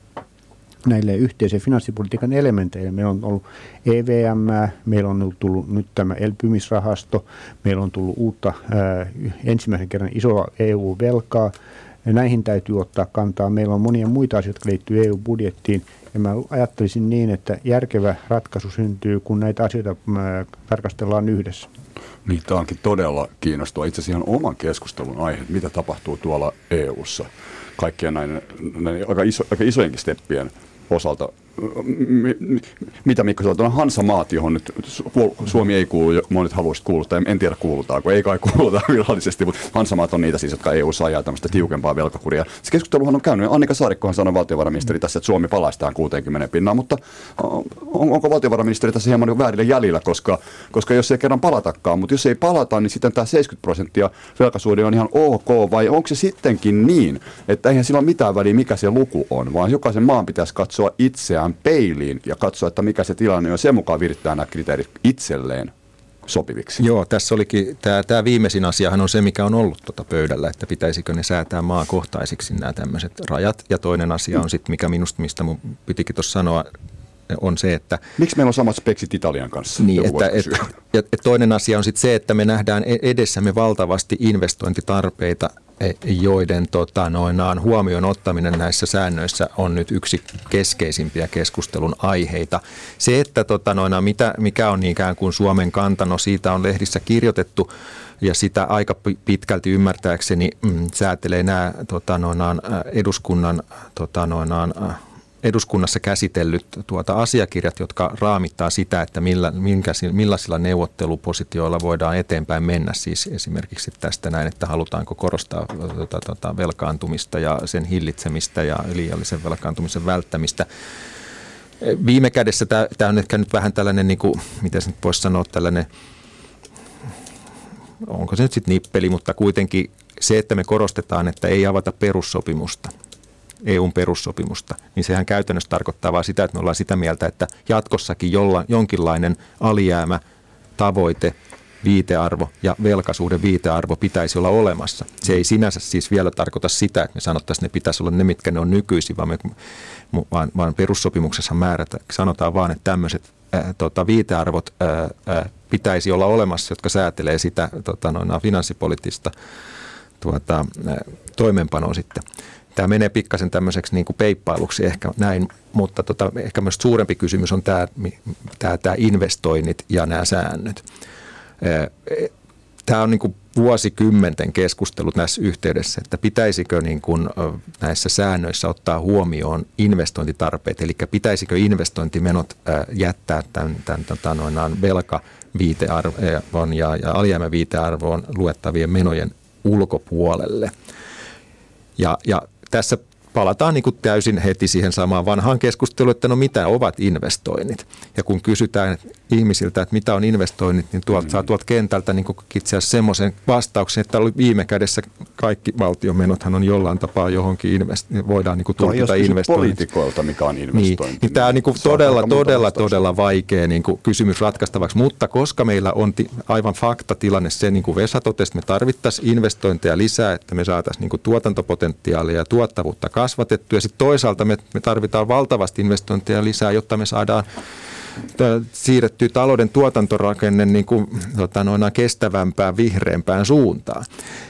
näille yhteisen finanssipolitiikan elementeille. Meillä on ollut EVM, meillä on tullut nyt tämä elpymisrahasto, meillä on tullut uutta ää, ensimmäisen kerran isoa EU-velkaa. Ja näihin täytyy ottaa kantaa. Meillä on monia muita asioita, jotka liittyy EU-budjettiin. Ja mä ajattelisin niin, että järkevä ratkaisu syntyy, kun näitä asioita tarkastellaan yhdessä. Niin, tämä onkin todella kiinnostava. Itse asiassa ihan oman keskustelun aihe, mitä tapahtuu tuolla EU-ssa kaikkien näiden, näiden aika, iso, aika isojenkin steppien osalta mitä Mikko sanoi, on Hansa-maat, johon nyt Suomi ei kuulu, monet haluaisivat kuuluttaa, en tiedä kuulutaanko, ei kai kuuluta [LAUGHS] virallisesti, mutta Hansa-maat on niitä siis, jotka EU ajaa tämmöistä tiukempaa velkakuria. Se keskusteluhan on käynyt, Annika Saarikkohan sanoi valtiovarainministeri tässä, että Suomi palaisi tähän 60 pinnaan, mutta on, onko valtiovarainministeri tässä hieman väärillä jäljillä, koska, koska jos ei kerran palatakaan, mutta jos ei palata, niin sitten tämä 70 prosenttia velkasuhde on ihan ok, vai onko se sittenkin niin, että eihän sillä ole mitään väliä, mikä se luku on, vaan jokaisen maan pitäisi katsoa itseään katsotaan peiliin ja katsoa, että mikä se tilanne on. Sen mukaan virittää nämä kriteerit itselleen sopiviksi. Joo, tässä olikin, tämä, tämä viimeisin asiahan on se, mikä on ollut tuota pöydällä, että pitäisikö ne säätää maakohtaisiksi nämä tämmöiset rajat. Ja toinen asia on sitten, mikä minusta, mistä mun pitikin tuossa sanoa, on se, että... Miksi meillä on samat speksit Italian kanssa? Niin, että, et, ja toinen asia on sitten se, että me nähdään e-, edessämme valtavasti investointitarpeita joiden tota, noinaan huomioon ottaminen näissä säännöissä on nyt yksi keskeisimpiä keskustelun aiheita. Se, että tota, noinaan, mitä, mikä on ikään kuin Suomen kanta, no siitä on lehdissä kirjoitettu ja sitä aika pitkälti ymmärtääkseni mm, säätelee nämä tota, noinaan, eduskunnan tota, noinaan, eduskunnassa käsitellyt tuota asiakirjat, jotka raamittaa sitä, että millä, minkä, millaisilla neuvottelupositioilla voidaan eteenpäin mennä. Siis esimerkiksi tästä näin, että halutaanko korostaa tuota, tuota, velkaantumista ja sen hillitsemistä ja liiallisen velkaantumisen välttämistä. Viime kädessä tämä on ehkä nyt vähän tällainen, niin kuin, miten se nyt voisi sanoa, tällainen, onko se nyt sitten nippeli, mutta kuitenkin se, että me korostetaan, että ei avata perussopimusta – EUn perussopimusta, niin sehän käytännössä tarkoittaa vain sitä, että me ollaan sitä mieltä, että jatkossakin jolla, jonkinlainen alijäämä, tavoite, viitearvo ja velkaisuuden viitearvo pitäisi olla olemassa. Se ei sinänsä siis vielä tarkoita sitä, että me sanottaisiin, että ne pitäisi olla ne, mitkä ne on nykyisin, vaan, me, vaan, vaan perussopimuksessa määrätä, sanotaan vaan, että tämmöiset ää, tota, viitearvot ää, ää, pitäisi olla olemassa, jotka säätelee sitä tota, noin, finanssipoliittista tuota, toimenpanoa sitten tämä menee pikkasen tämmöiseksi niin kuin peippailuksi ehkä näin, mutta tota, ehkä myös suurempi kysymys on tämä, tämä, tämä investoinnit ja nämä säännöt. Tämä on niin kuin vuosikymmenten keskustelut näissä yhteydessä, että pitäisikö niin kuin näissä säännöissä ottaa huomioon investointitarpeet, eli pitäisikö investointimenot jättää tämän, tämän tota, noin, velka viitearvon ja, ja alijäämäviitearvoon luettavien menojen ulkopuolelle. Ja, ja tässä palataan niin kuin täysin heti siihen samaan vanhaan keskusteluun, että no mitä ovat investoinnit. Ja kun kysytään ihmisiltä, että mitä on investoinnit, niin tuolta mm. saa tuolta kentältä niin itse asiassa semmoisen vastauksen, että viime kädessä kaikki valtiomenothan on jollain tapaa johonkin invest- voidaan niin kuin tulkita investoinnit. poliitikoilta, mikä on investointi. Niin, niin tämä on niin kuin todella, todella, todella vaikea niin kuin kysymys ratkaistavaksi, mutta koska meillä on ti- aivan faktatilanne se, niin kuin Vesa totesi, me tarvittaisiin investointeja lisää, että me saataisiin niin kuin tuotantopotentiaalia ja tuottavuutta kasvatettua. Ja sitten toisaalta me, me tarvitaan valtavasti investointeja lisää, jotta me saadaan siirrettyä talouden tuotantorakenne niin kuin, tota, noina kestävämpään, vihreämpään suuntaan,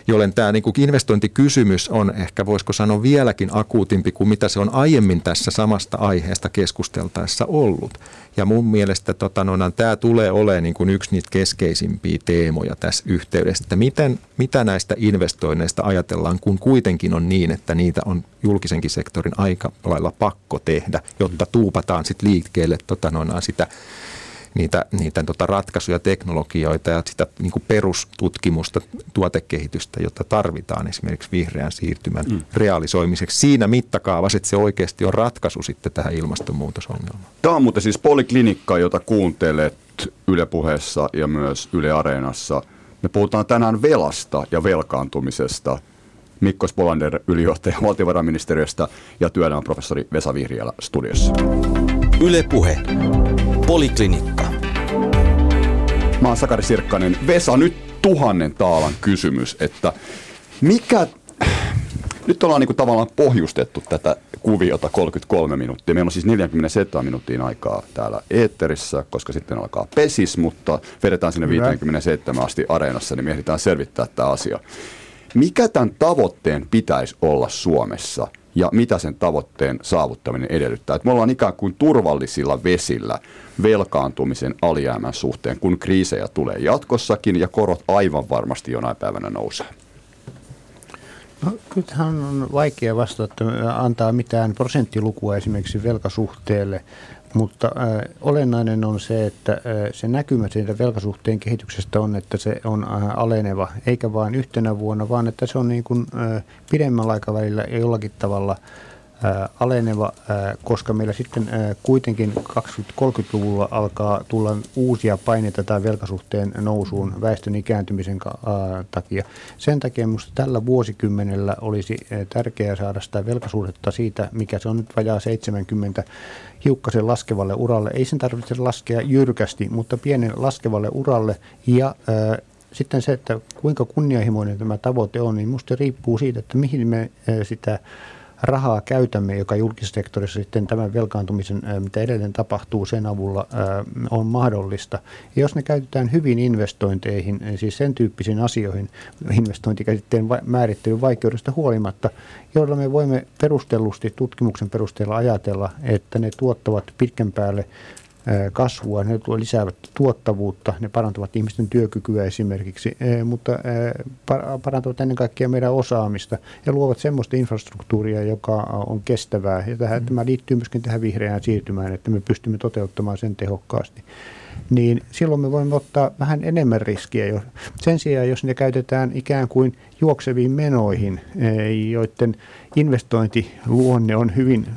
jollen tämä niin kuin investointikysymys on ehkä voisiko sanoa vieläkin akuutimpi kuin mitä se on aiemmin tässä samasta aiheesta keskusteltaessa ollut. Ja mun mielestä tota, no, tämä tulee olemaan niin kuin yksi niitä keskeisimpiä teemoja tässä yhteydessä, että miten, mitä näistä investoinneista ajatellaan, kun kuitenkin on niin, että niitä on julkisenkin sektorin aika lailla pakko tehdä, jotta tuupataan sitten liikkeelle tota, no, sitä niitä, niitä tota ratkaisuja, teknologioita ja sitä niin kuin perustutkimusta, tuotekehitystä, jota tarvitaan esimerkiksi vihreän siirtymän mm. realisoimiseksi siinä mittakaavassa, että se oikeasti on ratkaisu sitten tähän ilmastonmuutosongelmaan. Tämä on muuten siis poliklinikka, jota kuuntelet Yle Puheessa ja myös Yle Areenassa. Me puhutaan tänään velasta ja velkaantumisesta. Mikko Spolander, ylijohtaja valtiovarainministeriöstä ja työelämäprofessori Vesa Vihriälä studiossa. Yle Puhe. Poliklinikka. Mä oon Sakari Sirkkanen. Vesa, nyt tuhannen taalan kysymys, että mikä... Nyt ollaan niinku tavallaan pohjustettu tätä kuviota 33 minuuttia. Meillä on siis 47 minuuttia aikaa täällä eetterissä, koska sitten alkaa pesis, mutta vedetään sinne 57 asti areenassa, niin me ehditään selvittää tämä asia. Mikä tämän tavoitteen pitäisi olla Suomessa – ja mitä sen tavoitteen saavuttaminen edellyttää. Että me ollaan ikään kuin turvallisilla vesillä velkaantumisen alijäämän suhteen, kun kriisejä tulee jatkossakin ja korot aivan varmasti jonain päivänä nousee. No, kyllähän on vaikea vastata, antaa mitään prosenttilukua esimerkiksi velkasuhteelle, mutta äh, olennainen on se, että äh, se näkymä siitä velkasuhteen kehityksestä on, että se on äh, aleneva, eikä vain yhtenä vuonna, vaan että se on niin kuin, äh, pidemmällä aikavälillä jollakin tavalla – aleneva, koska meillä sitten kuitenkin 20-30-luvulla alkaa tulla uusia paineita tai velkasuhteen nousuun väestön ikääntymisen takia. Sen takia minusta tällä vuosikymmenellä olisi tärkeää saada sitä velkasuhdetta siitä, mikä se on nyt vajaa 70 hiukkasen laskevalle uralle. Ei sen tarvitse laskea jyrkästi, mutta pienen laskevalle uralle ja sitten se, että kuinka kunnianhimoinen tämä tavoite on, niin minusta riippuu siitä, että mihin me sitä rahaa käytämme, joka julkisessa sektorissa sitten tämän velkaantumisen, mitä edelleen tapahtuu, sen avulla on mahdollista. Ja jos ne käytetään hyvin investointeihin, siis sen tyyppisiin asioihin, investointikäsitteen määrittelyn vaikeudesta huolimatta, joilla me voimme perustellusti tutkimuksen perusteella ajatella, että ne tuottavat pitkän päälle kasvua, ne lisäävät tuottavuutta, ne parantavat ihmisten työkykyä esimerkiksi, mutta parantavat ennen kaikkea meidän osaamista ja luovat sellaista infrastruktuuria, joka on kestävää. Ja tähän, mm. tämä liittyy myöskin tähän vihreään siirtymään, että me pystymme toteuttamaan sen tehokkaasti. Niin silloin me voimme ottaa vähän enemmän riskiä. Sen sijaan, jos ne käytetään ikään kuin juokseviin menoihin, joiden investointiluonne on hyvin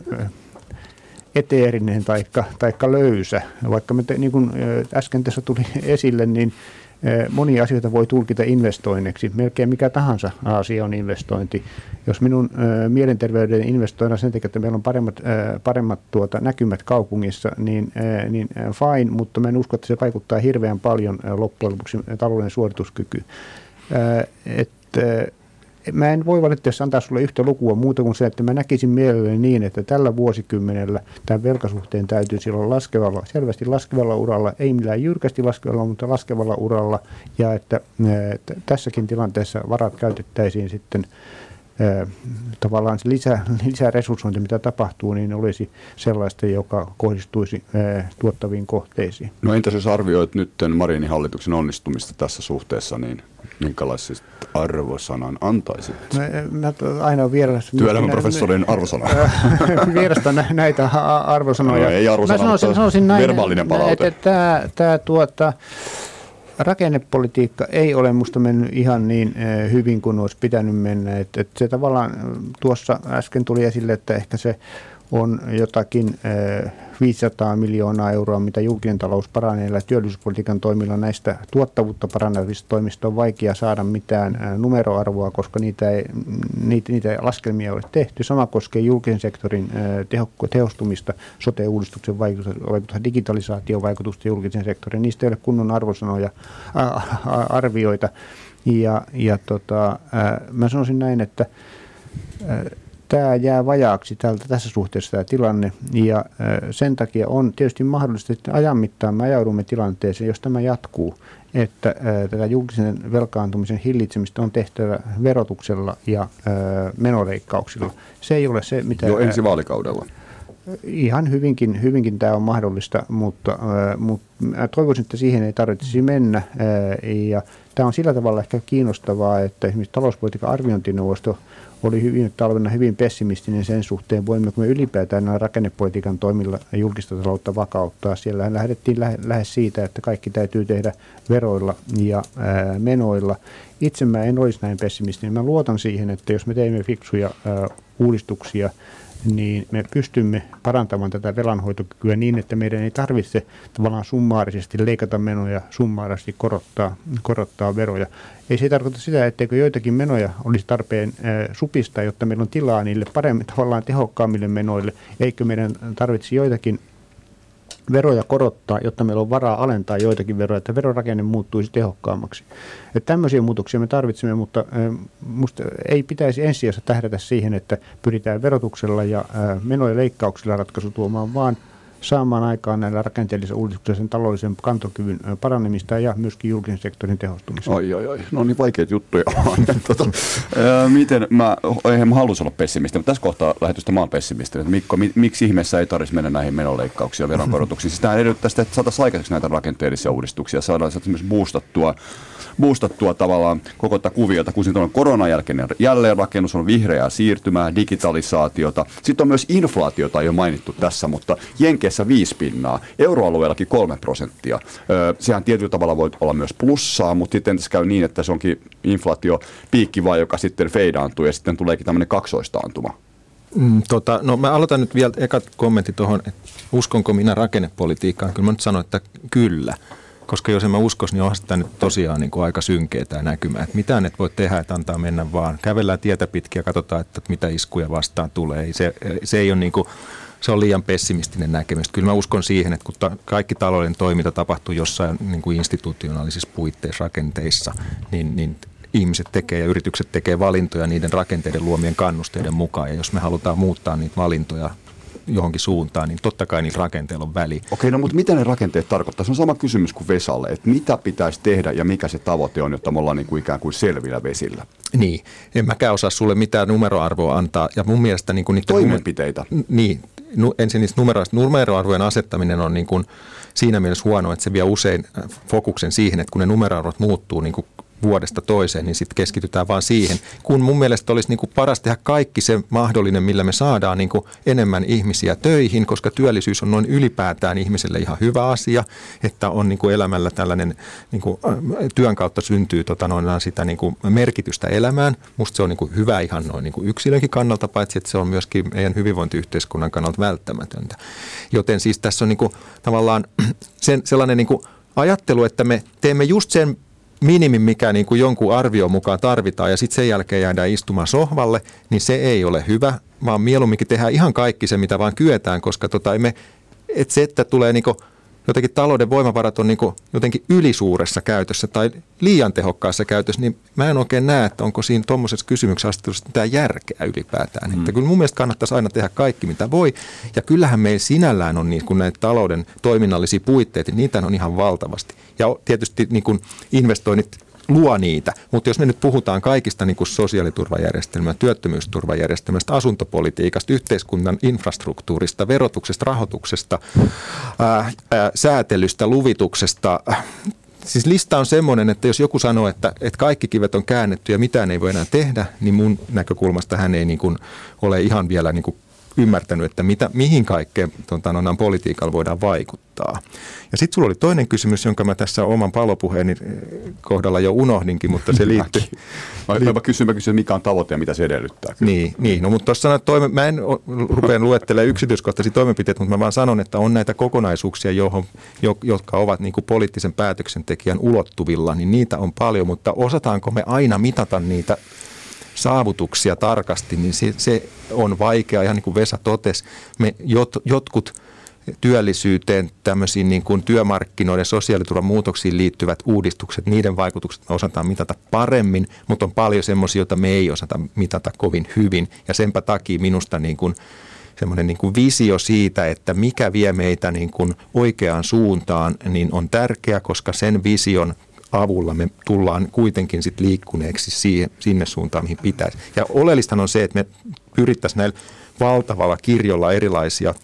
eteerinen taikka, taikka löysä. Vaikka me te, niin kuin äsken tässä tuli [LAUGHS] esille, niin monia asioita voi tulkita investoinneksi. Melkein mikä tahansa asia on investointi. Jos minun mielenterveyden investoina sen takia, että meillä on paremmat, paremmat tuota, näkymät kaupungissa, niin, niin fine, mutta mä en usko, että se vaikuttaa hirveän paljon loppujen lopuksi talouden suorituskyky. Että mä en voi valitettavasti antaa sulle yhtä lukua muuta kuin se, että mä näkisin mielelläni niin, että tällä vuosikymmenellä tämän velkasuhteen täytyy silloin laskevalla, selvästi laskevalla uralla, ei millään jyrkästi laskevalla, mutta laskevalla uralla, ja että, että tässäkin tilanteessa varat käytettäisiin sitten tavallaan se lisä, lisäresurssointi, mitä tapahtuu, niin olisi sellaista, joka kohdistuisi tuottaviin kohteisiin. No entäs jos arvioit nyt Marinin hallituksen onnistumista tässä suhteessa, niin minkälaisista arvosanan antaisit? Mä, mä aina vierastan... Työelämäprofessorin arvosana. Vierastan näitä arvosanoja. No, ei arvosana, mä sanoisin, sanoisin näin, verbaalinen palaute. Että tämä, tämä tuota, rakennepolitiikka ei ole minusta mennyt ihan niin hyvin kuin olisi pitänyt mennä. Että, että se tavallaan tuossa äsken tuli esille, että ehkä se on jotakin 500 miljoonaa euroa, mitä julkinen talous paranee ja työllisyyspolitiikan toimilla näistä tuottavuutta parannavista toimista on vaikea saada mitään numeroarvoa, koska niitä, ei, niitä, niitä laskelmia ei ole tehty. Sama koskee julkisen sektorin tehostumista, sote-uudistuksen vaikutusta, vaikutusta digitalisaation vaikutusta julkisen sektorin. Niistä ei ole kunnon arvosanoja, arvioita. Ja, ja tota, mä sanoisin näin, että tämä jää vajaaksi tältä, tässä suhteessa tämä tilanne ja sen takia on tietysti mahdollista, että ajan mittaan me ajaudumme tilanteeseen, jos tämä jatkuu, että tätä julkisen velkaantumisen hillitsemistä on tehtävä verotuksella ja menoleikkauksilla. Se ei ole se, mitä... Jo ensi vaalikaudella. Ihan hyvinkin, hyvinkin tämä on mahdollista, mutta, mutta toivoisin, että siihen ei tarvitsisi mennä. Ja tämä on sillä tavalla ehkä kiinnostavaa, että esimerkiksi talouspolitiikan arviointineuvosto oli hyvin talvena hyvin pessimistinen sen suhteen, voimmeko me ylipäätään näillä rakennepolitiikan toimilla julkista taloutta vakauttaa. Siellä lähdettiin lähe, lähes siitä, että kaikki täytyy tehdä veroilla ja ää, menoilla. Itse mä en olisi näin pessimistinen. Mä luotan siihen, että jos me teemme fiksuja ää, uudistuksia – niin me pystymme parantamaan tätä velanhoitokykyä niin, että meidän ei tarvitse tavallaan summaarisesti leikata menoja, summaarisesti korottaa, korottaa veroja. Ei se tarkoita sitä, etteikö joitakin menoja olisi tarpeen supistaa, jotta meillä on tilaa niille paremmin, tavallaan tehokkaammille menoille, eikö meidän tarvitse joitakin veroja korottaa, jotta meillä on varaa alentaa joitakin veroja, että verorakenne muuttuisi tehokkaammaksi. Että tämmöisiä muutoksia me tarvitsemme, mutta musta ei pitäisi ensisijaisesti tähdätä siihen, että pyritään verotuksella ja menojen leikkauksilla ratkaisu tuomaan, vaan – saamaan aikaan näillä rakenteellisilla uudistuksilla sen taloudellisen kantokyvyn paranemista ja myöskin julkisen sektorin tehostumista. Oi, oi, oi. No niin vaikeita juttuja. [LAUGHS] tota, miten mä, eihän mä haluaisin olla pessimisti, mutta tässä kohtaa lähetystä mä oon pessimisti. Mikko, mi, miksi ihmeessä ei tarvitsisi mennä näihin menoleikkauksiin ja veronkorotuksiin? Siis tämä edellyttää sitä, että saataisiin aikaiseksi näitä rakenteellisia uudistuksia, saadaan esimerkiksi boostattua boostattua tavallaan koko tätä kuviota, kun sitten on koronan jälkeinen jälleenrakennus, on vihreää siirtymää, digitalisaatiota. Sitten on myös inflaatiota, ei ole mainittu tässä, mutta Jenkeissä viisi pinnaa, euroalueellakin kolme prosenttia. sehän tietyllä tavalla voi olla myös plussaa, mutta sitten tässä käy niin, että se onkin inflaatio piikki vaan, joka sitten feidaantuu ja sitten tuleekin tämmöinen kaksoistaantuma. Mm, tota, no mä aloitan nyt vielä ekat kommentti tuohon, että uskonko minä rakennepolitiikkaan. Kyllä mä nyt sanon, että kyllä koska jos en mä uskos, niin onhan sitä nyt tosiaan niin kuin aika synkeä tämä näkymä. Että mitään et voi tehdä, että antaa mennä vaan. Kävellään tietä pitkin ja katsotaan, että mitä iskuja vastaan tulee. Se, se ei ole niin kuin, se on liian pessimistinen näkemys. Kyllä mä uskon siihen, että kun ta, kaikki talouden toiminta tapahtuu jossain niin kuin institutionaalisissa puitteissa, rakenteissa, niin, niin ihmiset tekee ja yritykset tekee valintoja niiden rakenteiden luomien kannusteiden mukaan. Ja jos me halutaan muuttaa niitä valintoja johonkin suuntaan, niin totta kai niillä rakenteilla on väli. Okei, no mutta mitä ne rakenteet tarkoittaa? Se on sama kysymys kuin Vesalle, että mitä pitäisi tehdä ja mikä se tavoite on, jotta me ollaan niin kuin ikään kuin selvillä vesillä. Niin, en mäkään osaa sulle mitään numeroarvoa antaa. Ja mun mielestä niin kuin niitä Toimenpiteitä. Nume- niin, nu, ensin niistä numeroista. Numeroarvojen asettaminen on niin kuin siinä mielessä huono, että se vie usein fokuksen siihen, että kun ne numeroarvot muuttuu niin kuin vuodesta toiseen, niin sitten keskitytään vaan siihen. Kun mun mielestä olisi niin kuin paras tehdä kaikki se mahdollinen, millä me saadaan niin kuin enemmän ihmisiä töihin, koska työllisyys on noin ylipäätään ihmiselle ihan hyvä asia, että on niin kuin elämällä tällainen, niin kuin työn kautta syntyy tota noin, sitä niin kuin merkitystä elämään. Musta se on niin kuin hyvä ihan noin niin kuin yksilönkin kannalta, paitsi että se on myöskin meidän hyvinvointiyhteiskunnan kannalta välttämätöntä. Joten siis tässä on niin kuin tavallaan [CLEARS THROAT] sen, sellainen niin kuin ajattelu, että me teemme just sen minimi, mikä niin kuin jonkun arvion mukaan tarvitaan ja sitten sen jälkeen jäädään istumaan sohvalle, niin se ei ole hyvä, vaan mieluumminkin tehdään ihan kaikki se, mitä vaan kyetään, koska tota, me, et se, että tulee niin kuin jotenkin talouden voimavarat on niin jotenkin ylisuuressa käytössä tai liian tehokkaassa käytössä, niin mä en oikein näe, että onko siinä tuommoisessa kysymyksessä asettelussa mitään järkeä ylipäätään. Mm. Että kyllä mun mielestä kannattaisi aina tehdä kaikki, mitä voi. Ja kyllähän meillä sinällään on niin kuin näitä talouden toiminnallisia puitteita, niin niitä on ihan valtavasti. Ja tietysti niin kuin investoinnit luo niitä. Mutta jos me nyt puhutaan kaikista niin kuin sosiaaliturvajärjestelmää, työttömyysturvajärjestelmästä, asuntopolitiikasta, yhteiskunnan infrastruktuurista, verotuksesta, rahoituksesta, ää, ää, säätelystä, luvituksesta, siis lista on semmoinen, että jos joku sanoo, että, että kaikki kivet on käännetty ja mitään ei voi enää tehdä, niin mun näkökulmasta hän ei niin kuin ole ihan vielä niin kuin ymmärtänyt, että mitä, mihin kaikkeen tuota, no, politiikalla voidaan vaikuttaa. Ja sitten sulla oli toinen kysymys, jonka mä tässä oman palopuheeni eh, kohdalla jo unohdinkin, mutta se liittyy... mä, mä, kysyn, mä kysyn, mikä on tavoite ja mitä se edellyttää. Kyllä. Niin, niin, no mutta tuossa toime, mä en rupea luettelemaan yksityiskohtaisia toimenpiteitä, mutta mä vaan sanon, että on näitä kokonaisuuksia, johon, jotka ovat niin kuin poliittisen päätöksentekijän ulottuvilla, niin niitä on paljon, mutta osataanko me aina mitata niitä saavutuksia tarkasti, niin se, se on vaikea. Ihan niin kuin Vesa totesi, me jot, jotkut työllisyyteen, tämmöisiin niin kuin työmarkkinoiden sosiaaliturvan muutoksiin liittyvät uudistukset, niiden vaikutukset me osataan mitata paremmin, mutta on paljon semmoisia, joita me ei osata mitata kovin hyvin. Ja senpä takia minusta niin kuin semmoinen niin kuin visio siitä, että mikä vie meitä niin kuin oikeaan suuntaan, niin on tärkeä, koska sen vision avulla me tullaan kuitenkin sit liikkuneeksi siihen, sinne suuntaan, mihin pitäisi. Ja oleellista on se, että me pyrittäisiin näillä valtavalla kirjolla erilaisia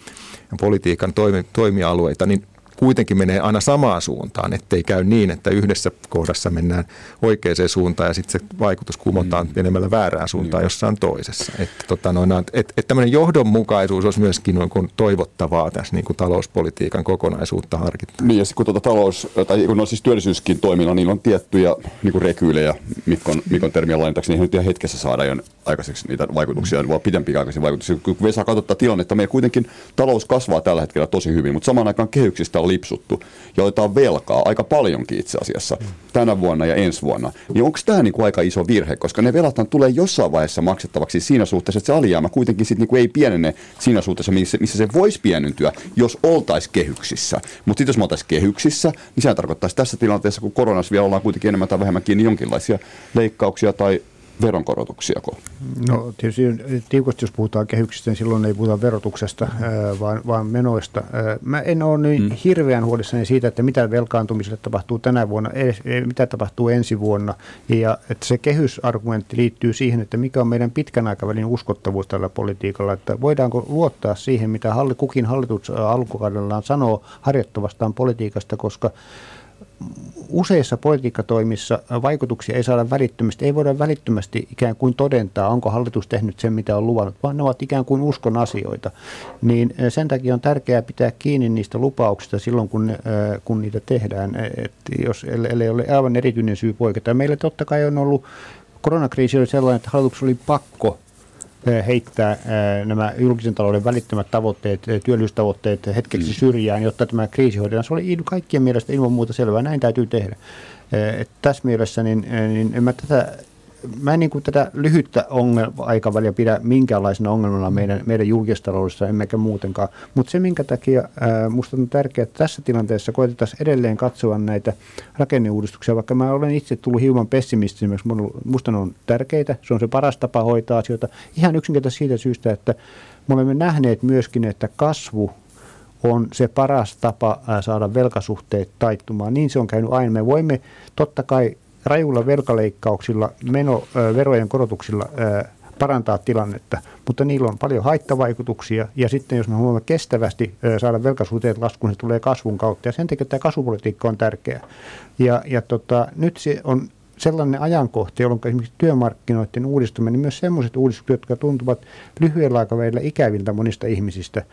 politiikan toimi, toimialueita, niin kuitenkin menee aina samaan suuntaan, ettei käy niin, että yhdessä kohdassa mennään oikeaan suuntaan ja sitten se vaikutus kumotaan mm. menemällä väärään suuntaan mm. jossain toisessa. Että tota noin, et, et tämmöinen johdonmukaisuus olisi myöskin noin kuin toivottavaa tässä niin kuin talouspolitiikan kokonaisuutta harkittaa. Niin ja sitten kun tuota talous, tai kun on siis työllisyyskin toimilla, niin on tiettyjä niin kuin rekyylejä, Mikon, Mikon termiä lainatakseni, niin ihan hetkessä saada jo aikaiseksi niitä vaikutuksia, mm. vaan pidempiaikaisia vaikutuksia. Kun Vesa katsottaa tilannetta, meillä kuitenkin talous kasvaa tällä hetkellä tosi hyvin, mutta samaan aikaan kehyksistä on lipsuttu ja otetaan velkaa aika paljonkin itse asiassa tänä vuonna ja ensi vuonna, niin onko tämä niinku aika iso virhe, koska ne velathan tulee jossain vaiheessa maksettavaksi siinä suhteessa, että se alijäämä kuitenkin sit niinku ei pienene siinä suhteessa, missä, missä se voisi pienentyä, jos oltaisiin kehyksissä. Mutta sitten jos me oltaisiin kehyksissä, niin sehän tarkoittaisi tässä tilanteessa, kun koronassa vielä ollaan kuitenkin enemmän tai vähemmän kiinni jonkinlaisia leikkauksia tai veronkorotuksia? No tietysti tiukasti, jos puhutaan kehyksistä, niin silloin ei puhuta verotuksesta, vaan, vaan menoista. Mä en ole niin mm. hirveän huolissani siitä, että mitä velkaantumiselle tapahtuu tänä vuonna, mitä tapahtuu ensi vuonna. Ja että se kehysargumentti liittyy siihen, että mikä on meidän pitkän aikavälin uskottavuus tällä politiikalla, että voidaanko luottaa siihen, mitä kukin hallitus alkukaudellaan sanoo harjoittavastaan politiikasta, koska useissa politiikkatoimissa vaikutuksia ei saada välittömästi, ei voida välittömästi ikään kuin todentaa, onko hallitus tehnyt sen, mitä on luvannut, vaan ne ovat ikään kuin uskon asioita. Niin eh, sen takia on tärkeää pitää kiinni niistä lupauksista silloin, kun, eh, kun niitä tehdään, Et jos ellei ole aivan erityinen syy poiketa. Meillä totta kai on ollut, koronakriisi oli sellainen, että hallitus oli pakko heittää nämä julkisen talouden välittömät tavoitteet, työllisyystavoitteet hetkeksi mm. syrjään, jotta tämä kriisi hoidetaan. Se oli kaikkien mielestä ilman muuta selvää, näin täytyy tehdä. Et tässä mielessä niin, niin en mä tätä mä en niin kuin tätä lyhyttä ongelma, aikaväliä pidä minkäänlaisena ongelmana meidän, meidän julkistaloudessa, emmekä muutenkaan. Mutta se, minkä takia ää, musta on tärkeää, että tässä tilanteessa koitetaan edelleen katsoa näitä rakenneuudistuksia, vaikka mä olen itse tullut hieman pessimistisemmäksi, musta ne on tärkeitä, se on se paras tapa hoitaa asioita. Ihan yksinkertaisesti siitä syystä, että me olemme nähneet myöskin, että kasvu on se paras tapa saada velkasuhteet taittumaan. Niin se on käynyt aina. Me voimme totta kai rajuilla velkaleikkauksilla, meno, verojen korotuksilla parantaa tilannetta, mutta niillä on paljon haittavaikutuksia. Ja sitten jos me haluamme kestävästi saada velkasuhteet laskuun, se tulee kasvun kautta. Ja sen takia tämä kasvupolitiikka on tärkeä. Ja, ja tota, nyt se on sellainen ajankohta, jolloin esimerkiksi työmarkkinoiden uudistuminen, niin myös sellaiset uudistukset, jotka tuntuvat lyhyellä aikavälillä ikäviltä monista ihmisistä,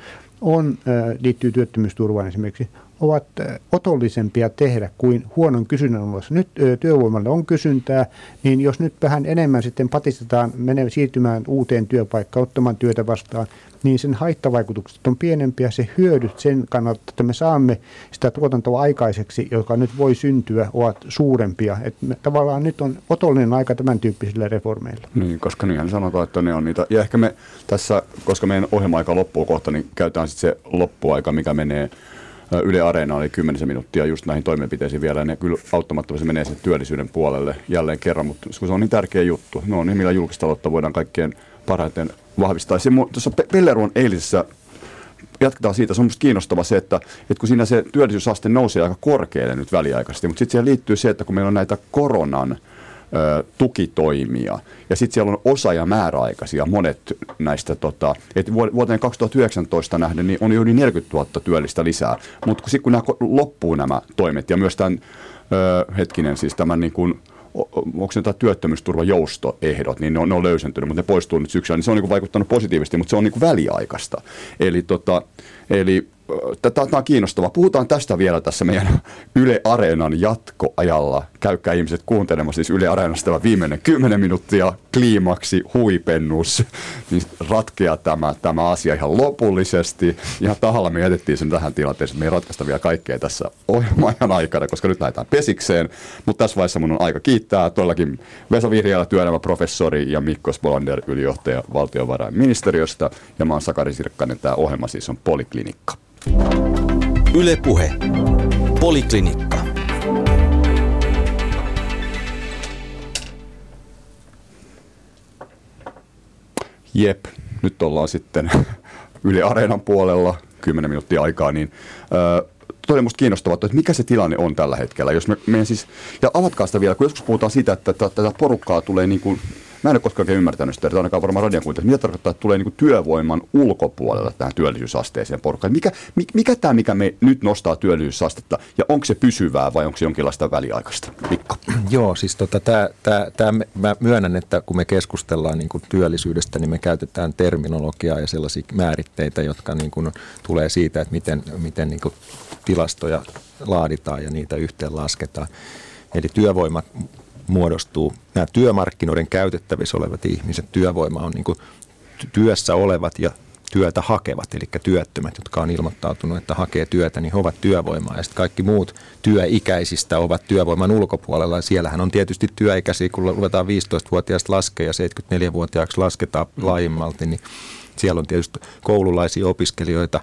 on, liittyy työttömyysturvaan esimerkiksi, ovat otollisempia tehdä kuin huonon kysynnän olossa. Nyt työvoimalle on kysyntää, niin jos nyt vähän enemmän sitten patistetaan menee siirtymään uuteen työpaikkaan, ottamaan työtä vastaan, niin sen haittavaikutukset on pienempiä, se hyödyt sen kannalta, että me saamme sitä tuotantoa aikaiseksi, joka nyt voi syntyä, ovat suurempia. Et me, tavallaan nyt on otollinen aika tämän tyyppisillä reformeilla. Niin, koska niinhän sanotaan, että ne on niitä. Ja ehkä me tässä, koska meidän ohjelma-aika loppuu kohta, niin käytetään sitten se loppuaika, mikä menee Yle Areena oli 10 minuuttia just näihin toimenpiteisiin vielä, ne kyllä automaattisesti menee sen työllisyyden puolelle jälleen kerran, mutta se on niin tärkeä juttu. No niin, millä julkistaloutta voidaan kaikkein parhaiten vahvistaa. Se, tuossa Pelleruon eilisessä jatketaan siitä, se on minusta kiinnostava se, että, että kun siinä se työllisyysaste nousee aika korkealle nyt väliaikaisesti, mutta sitten siihen liittyy se, että kun meillä on näitä koronan tukitoimia, ja sitten siellä on osa- ja määräaikaisia. Monet näistä, tota, että vuoteen 2019 nähden niin on jo yli 40 000 työllistä lisää, mutta sitten kun nämä loppuu nämä toimet, ja myös tämän, ö, hetkinen, siis tämän niin kuin, onko se työttömyysturvajoustoehdot, niin ne on, ne on löysentynyt, mutta ne poistuu nyt syksyllä, niin se on niin vaikuttanut positiivisesti, mutta se on niin väliaikaista. Eli, tota, eli Tämä on kiinnostavaa. Puhutaan tästä vielä tässä meidän [LAUGHS] Yle Areenan jatkoajalla. Käykää ihmiset kuuntelemaan siis Yle Areenasta viimeinen 10 minuuttia, kliimaksi, huipennus. Niin ratkeaa tämä, tämä asia ihan lopullisesti. Ihan tahalla me jätettiin sen tähän tilanteeseen. Me ei ratkaista vielä kaikkea tässä ohjelman aikana, koska nyt lähdetään pesikseen. Mutta tässä vaiheessa mun on aika kiittää todellakin Vesa Vihriälä, työelämäprofessori ja Mikko Spolander, ylijohtaja valtiovarainministeriöstä. Ja mä oon Sakari Sirkkanen. Tämä ohjelma siis on Poliklinikka. Ylepuhe Poliklinikka. Jep, nyt ollaan sitten [LAUGHS] Yle Areenan puolella, 10 minuuttia aikaa, niin äh, todella musta kiinnostavaa, että mikä se tilanne on tällä hetkellä. Jos me, me siis, ja avatkaa sitä vielä, kun joskus puhutaan siitä, että tätä porukkaa tulee niin kuin Mä en ole koskaan ymmärtänyt sitä, että ainakaan varmaan radion kuuntelija, mitä tarkoittaa, että tulee niin työvoiman ulkopuolella tähän työllisyysasteeseen porukkaan. Mikä, mikä, mikä tämä, mikä me nyt nostaa työllisyysastetta, ja onko se pysyvää vai onko se jonkinlaista väliaikaista? Mikko. [CLEARS THROAT] Joo, siis tota, tää, tää, tää, mä myönnän, että kun me keskustellaan niin kuin työllisyydestä, niin me käytetään terminologiaa ja sellaisia määritteitä, jotka niin kuin tulee siitä, että miten, miten niin kuin tilastoja laaditaan ja niitä yhteen lasketaan. Eli työvoima muodostuu nämä työmarkkinoiden käytettävissä olevat ihmiset, työvoima on niin kuin työssä olevat ja työtä hakevat, eli työttömät, jotka on ilmoittautunut, että hakee työtä, niin he ovat työvoimaa. Ja sitten kaikki muut työikäisistä ovat työvoiman ulkopuolella. Ja siellähän on tietysti työikäisiä, kun luetaan 15-vuotiaasta laskea ja 74-vuotiaaksi lasketaan laajemmalti, niin siellä on tietysti koululaisia opiskelijoita,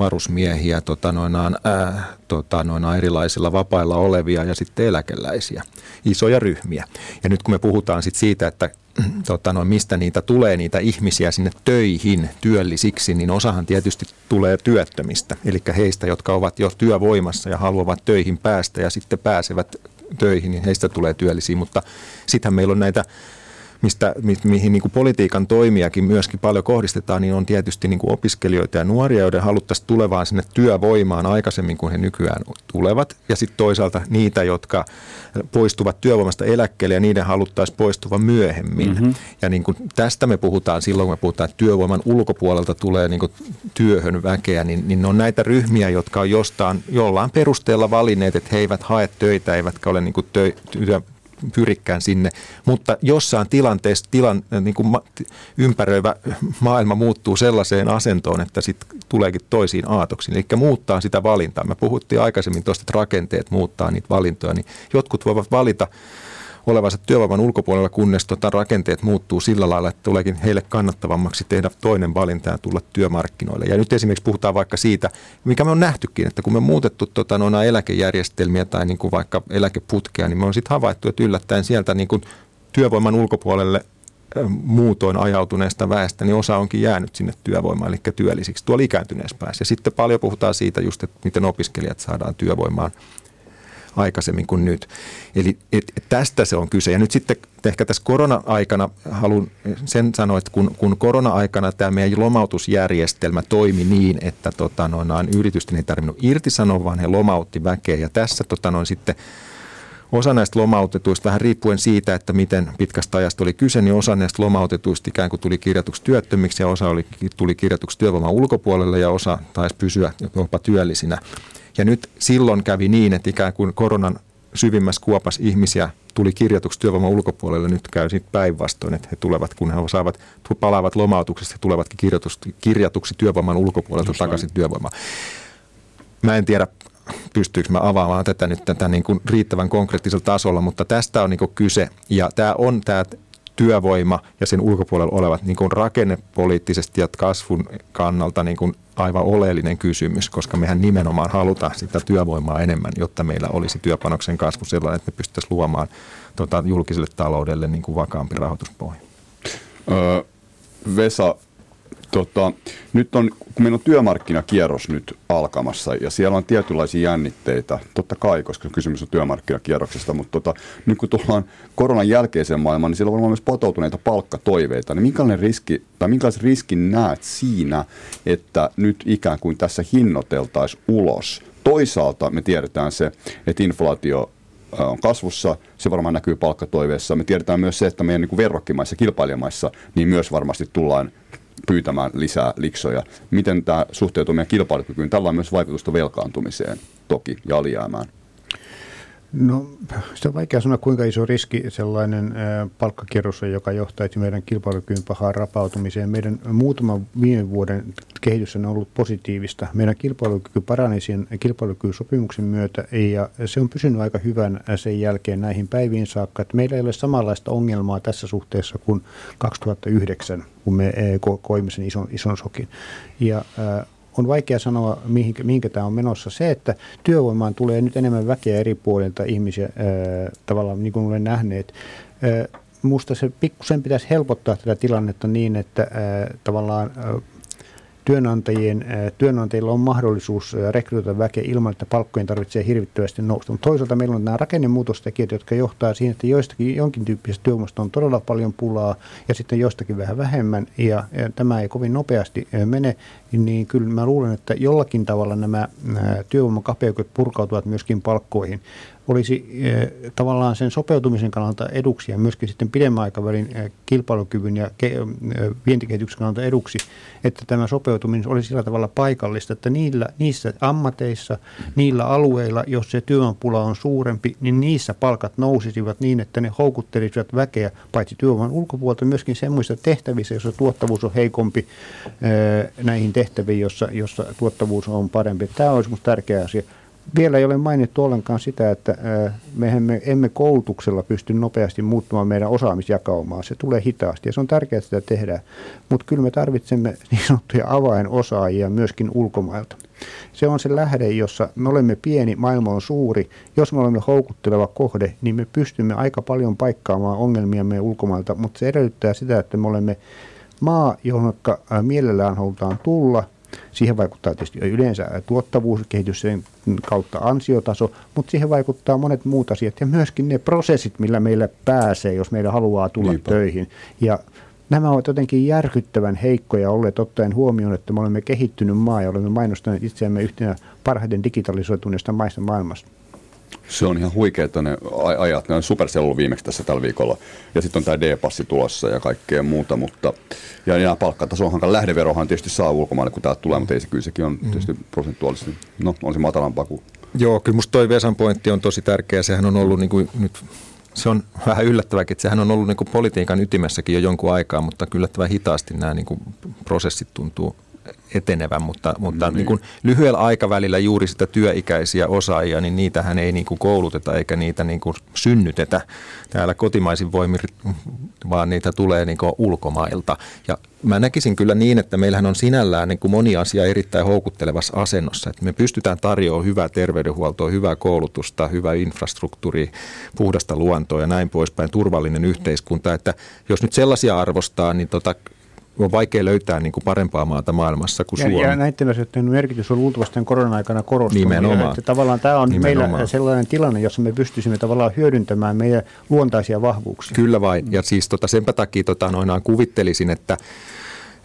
varusmiehiä, tota noinaan, ää, tota noinaan erilaisilla vapailla olevia ja sitten eläkeläisiä, isoja ryhmiä. Ja nyt kun me puhutaan sit siitä, että [CLEARS THROAT] tota noin, mistä niitä tulee niitä ihmisiä sinne töihin työllisiksi, niin osahan tietysti tulee työttömistä, eli heistä, jotka ovat jo työvoimassa ja haluavat töihin päästä ja sitten pääsevät töihin, niin heistä tulee työllisiä, mutta sittenhän meillä on näitä mistä, mi, mihin niin kuin politiikan toimiakin myöskin paljon kohdistetaan, niin on tietysti niin kuin opiskelijoita ja nuoria, joiden haluttaisiin tulevaan sinne työvoimaan aikaisemmin kuin he nykyään tulevat. Ja sitten toisaalta niitä, jotka poistuvat työvoimasta eläkkeelle ja niiden haluttaisiin poistuva myöhemmin. Mm-hmm. Ja niin kuin tästä me puhutaan silloin, kun me puhutaan, että työvoiman ulkopuolelta tulee niin kuin työhön väkeä, niin, niin ne on näitä ryhmiä, jotka on jostain, jollain perusteella valinneet, että he eivät hae töitä, eivätkä ole niin kuin tö, työ, pyrikään sinne, mutta jossain tilanteessa tilan, niin kuin ma, ympäröivä maailma muuttuu sellaiseen asentoon, että sitten tuleekin toisiin aatoksiin, eli muuttaa sitä valintaa. Me puhuttiin aikaisemmin tuosta, että rakenteet muuttaa niitä valintoja, niin jotkut voivat valita olevansa työvoiman ulkopuolella, kunnes tota rakenteet muuttuu sillä lailla, että tuleekin heille kannattavammaksi tehdä toinen valinta ja tulla työmarkkinoille. Ja nyt esimerkiksi puhutaan vaikka siitä, mikä me on nähtykin, että kun me on muutettu tota, noina eläkejärjestelmiä tai niin kuin vaikka eläkeputkea, niin me on sitten havaittu, että yllättäen sieltä niin kuin työvoiman ulkopuolelle muutoin ajautuneesta väestä, niin osa onkin jäänyt sinne työvoimaan, eli työllisiksi tuolla ikääntyneessä päässä. Ja sitten paljon puhutaan siitä just, että miten opiskelijat saadaan työvoimaan aikaisemmin kuin nyt. Eli et, et tästä se on kyse. Ja nyt sitten ehkä tässä korona-aikana haluan sen sanoa, että kun, kun korona-aikana tämä meidän lomautusjärjestelmä toimi niin, että tota, noin, yritysten ei tarvinnut irtisanoa, vaan he lomautti väkeä. Ja tässä tota, noin, sitten osa näistä lomautetuista, vähän riippuen siitä, että miten pitkästä ajasta oli kyse, niin osa näistä lomautetuista ikään kuin tuli kirjatuksi työttömiksi ja osa oli, tuli kirjatuksi työvoiman ulkopuolelle ja osa taisi pysyä jopa työllisinä. Ja nyt silloin kävi niin, että ikään kuin koronan syvimmässä kuopas ihmisiä tuli kirjatuksi työvoiman ulkopuolelle, nyt käy sitten päinvastoin, että he tulevat, kun he saavat, palaavat lomautuksesta, he tulevatkin kirjatuksi, kirjatuksi työvoiman ulkopuolelta Just takaisin näin. työvoimaan. Mä en tiedä, pystyykö mä avaamaan tätä nyt tätä niin kuin riittävän konkreettisella tasolla, mutta tästä on niin kuin kyse ja tämä on tämä työvoima ja sen ulkopuolella olevat niin kuin rakennepoliittisesti ja kasvun kannalta niin kuin aivan oleellinen kysymys, koska mehän nimenomaan halutaan sitä työvoimaa enemmän, jotta meillä olisi työpanoksen kasvu sellainen, että me pystyttäisiin luomaan tota, julkiselle taloudelle niin kuin vakaampi rahoituspohja. Öö, Vesa, Tota, nyt on, kun meillä on työmarkkinakierros nyt alkamassa ja siellä on tietynlaisia jännitteitä, totta kai, koska kysymys on työmarkkinakierroksesta, mutta tota, nyt kun tullaan koronan jälkeiseen maailmaan, niin siellä on varmaan myös potoutuneita palkkatoiveita. Niin minkälainen riski, tai minkälaisen riskin näet siinä, että nyt ikään kuin tässä hinnoiteltaisiin ulos? Toisaalta me tiedetään se, että inflaatio on kasvussa, se varmaan näkyy palkkatoiveessa. Me tiedetään myös se, että meidän niin verrokkimaissa, kilpailijamaissa, niin myös varmasti tullaan pyytämään lisää liksoja. Miten tämä suhteutuu meidän kilpailukykyyn? Tällä on myös vaikutusta velkaantumiseen toki ja alijäämään. No se on vaikea sanoa, kuinka iso riski sellainen palkkakierros on, joka johtaisi meidän kilpailukyvyn pahaan rapautumiseen. Meidän muutaman viime vuoden kehitys on ollut positiivista. Meidän kilpailukyky parani sen kilpailukykysopimuksen myötä ja se on pysynyt aika hyvän sen jälkeen näihin päiviin saakka. Että meillä ei ole samanlaista ongelmaa tässä suhteessa kuin 2009, kun me koimme sen ison, ison sokin. Ja on vaikea sanoa, mihinkä, mihinkä tämä on menossa. Se, että työvoimaan tulee nyt enemmän väkeä eri puolilta ihmisiä, ää, tavallaan niin kuin olen nähneet, ää, Minusta se pikkusen pitäisi helpottaa tätä tilannetta niin, että ää, tavallaan ää, työnantajien, työnantajilla on mahdollisuus rekrytoida väkeä ilman, että palkkojen tarvitsee hirvittävästi nousta. Mutta toisaalta meillä on nämä rakennemuutostekijät, jotka johtaa siihen, että joistakin jonkin tyyppisestä työvoimasta on todella paljon pulaa ja sitten jostakin vähän vähemmän ja, ja tämä ei kovin nopeasti mene, niin kyllä mä luulen, että jollakin tavalla nämä, työvoimakapeudet purkautuvat myöskin palkkoihin olisi eh, tavallaan sen sopeutumisen kannalta eduksi ja myöskin sitten pidemmän aikavälin eh, kilpailukyvyn ja eh, vientikehityksen kannalta eduksi, että tämä sopeutuminen olisi sillä tavalla paikallista, että niillä, niissä ammateissa, niillä alueilla, jos se työvoimapula on suurempi, niin niissä palkat nousisivat niin, että ne houkuttelisivat väkeä paitsi työvoiman ulkopuolelta myöskin semmoista tehtävissä, jossa tuottavuus on heikompi näihin tehtäviin, jossa, jossa tuottavuus on parempi. Tämä olisi minusta tärkeä asia vielä ei ole mainittu ollenkaan sitä, että me emme koulutuksella pysty nopeasti muuttumaan meidän osaamisjakaumaa. Se tulee hitaasti ja se on tärkeää, sitä tehdään. Mutta kyllä me tarvitsemme niin sanottuja avainosaajia myöskin ulkomailta. Se on se lähde, jossa me olemme pieni, maailma on suuri. Jos me olemme houkutteleva kohde, niin me pystymme aika paljon paikkaamaan ongelmia meidän ulkomailta, mutta se edellyttää sitä, että me olemme maa, johon mielellään halutaan tulla – Siihen vaikuttaa tietysti yleensä tuottavuuskehitys sen kautta ansiotaso, mutta siihen vaikuttaa monet muut asiat ja myöskin ne prosessit, millä meillä pääsee, jos meillä haluaa tulla Niinpä. töihin. Ja nämä ovat jotenkin järkyttävän heikkoja olleet ottaen huomioon, että me olemme kehittynyt maa ja olemme mainostaneet itseämme yhtenä parhaiten digitalisoituneesta maista maailmasta. Se on ihan huikeita ne ajat. Ne on Supercell viimeksi tässä tällä viikolla. Ja sitten on tämä D-passi tulossa ja kaikkea muuta. Mutta, ja, ja palkkataso on hankala. Lähdeverohan tietysti saa ulkomaille, kun täältä tulee, mutta ei se kyllä sekin on mm. tietysti prosentuaalisesti. No, on se matalampaa kuin... Joo, kyllä musta toi Vesan pointti on tosi tärkeä. Sehän on ollut niin kuin nyt se on [LAUGHS] vähän yllättäväkin, että sehän on ollut niin kuin politiikan ytimessäkin jo jonkun aikaa, mutta yllättävän hitaasti nämä niin kuin prosessit tuntuu etenevän, mutta, mutta no niin. Niin kuin lyhyellä aikavälillä juuri sitä työikäisiä osaajia, niin niitähän ei niin kuin kouluteta eikä niitä niin kuin synnytetä täällä kotimaisin voimin, vaan niitä tulee niin kuin ulkomailta. Ja mä näkisin kyllä niin, että meillähän on sinällään niin kuin moni asia erittäin houkuttelevassa asennossa. Että me pystytään tarjoamaan hyvää terveydenhuoltoa, hyvää koulutusta, hyvää infrastruktuuri, puhdasta luontoa ja näin poispäin, turvallinen yhteiskunta. Että jos nyt sellaisia arvostaa, niin tota, on vaikea löytää niin kuin parempaa maata maailmassa kuin ja, Suomi. Ja näiden asioiden merkitys on luultavasti tämän korona-aikana korostunut. Nimenomaan. Että tavallaan tämä on Nimenomaan. meillä sellainen tilanne, jossa me pystyisimme tavallaan hyödyntämään meidän luontaisia vahvuuksia. Kyllä vain. Ja siis tota, senpä takia tota, noinaan kuvittelisin, että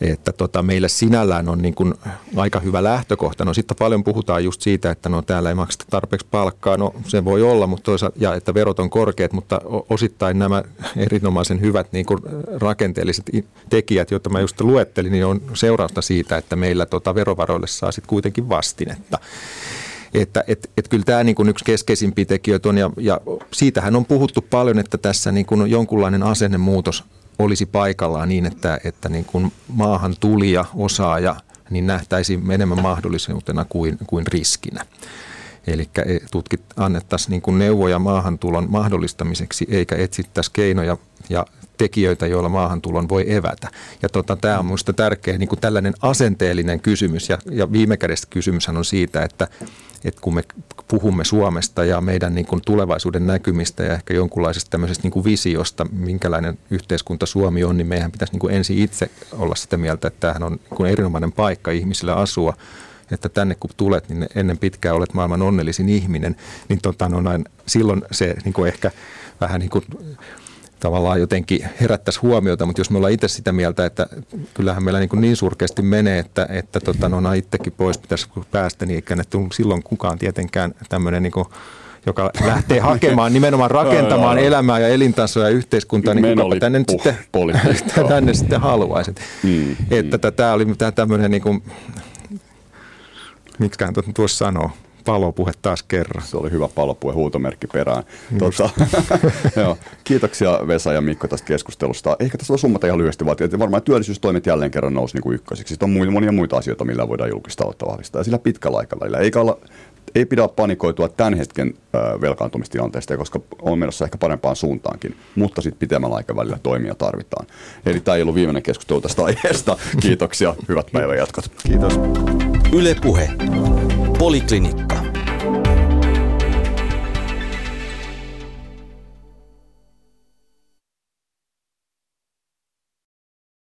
että tota, meillä sinällään on niin kuin aika hyvä lähtökohta. No sitten paljon puhutaan just siitä, että no täällä ei makseta tarpeeksi palkkaa, no se voi olla, mutta toisaalta, ja että verot on korkeat, mutta osittain nämä erinomaisen hyvät niin kuin rakenteelliset tekijät, joita mä just luettelin, niin on seurausta siitä, että meillä tota, verovaroille saa sitten kuitenkin vastinetta että et, et kyllä tämä niin yksi keskeisimpiä tekijöitä on, ja, ja siitähän on puhuttu paljon, että tässä niin jonkunlainen asennemuutos olisi paikallaan niin, että, että niin kuin maahan tulija, osaaja, niin nähtäisiin enemmän mahdollisuutena kuin, kuin riskinä. Eli e, tutkit annettaisiin niin kuin neuvoja maahantulon mahdollistamiseksi, eikä etsittäisi keinoja ja tekijöitä, joilla maahantulon voi evätä. Ja tota, tämä on minusta tärkeä niin kuin tällainen asenteellinen kysymys, ja, ja viime kädessä kysymyshän on siitä, että että kun me puhumme Suomesta ja meidän niin kuin tulevaisuuden näkymistä ja ehkä jonkunlaisesta tämmöisestä niin kuin visiosta, minkälainen yhteiskunta Suomi on, niin meidän pitäisi niin kuin ensin itse olla sitä mieltä, että tämähän on niin kuin erinomainen paikka ihmisille asua, että tänne kun tulet, niin ennen pitkää olet maailman onnellisin ihminen, niin tota, no näin, silloin se niin kuin ehkä vähän niin kuin tavallaan jotenkin herättäisi huomiota, mutta jos me ollaan itse sitä mieltä, että kyllähän meillä niin, niin surkeasti menee, että, että tota, no, itsekin pois pitäisi päästä, niin eikä ne silloin kukaan tietenkään tämmöinen niin kuin, joka lähtee hakemaan, nimenomaan rakentamaan elämää ja elintasoa ja yhteiskuntaa, niin kukapa tänne nyt sitten, [LAUGHS] tänne sitten haluaisi. Mm, että mm. tämä oli tämmöinen, niin kuin, tuossa sanoo, palopuhe taas kerran. Se oli hyvä palopuhe, huutomerkki perään. Tuota, [LAUGHS] joo. Kiitoksia Vesa ja Mikko tästä keskustelusta. Ehkä tässä on summata ihan lyhyesti, vaan että varmaan työllisyystoimet jälleen kerran nousi niin kuin ykkösiksi. Sitten on monia muita asioita, millä voidaan julkista taloutta vahvistaa. Ja sillä pitkällä aikavälillä. Eikä olla, ei pidä panikoitua tämän hetken velkaantumistilanteesta, koska on menossa ehkä parempaan suuntaankin, mutta sitten pitemmällä aikavälillä toimia tarvitaan. Eli tämä ei ollut viimeinen keskustelu tästä aiheesta. Kiitoksia, hyvät päivänjatkot. Kiitos. Yle Puhe. Poliklinikka.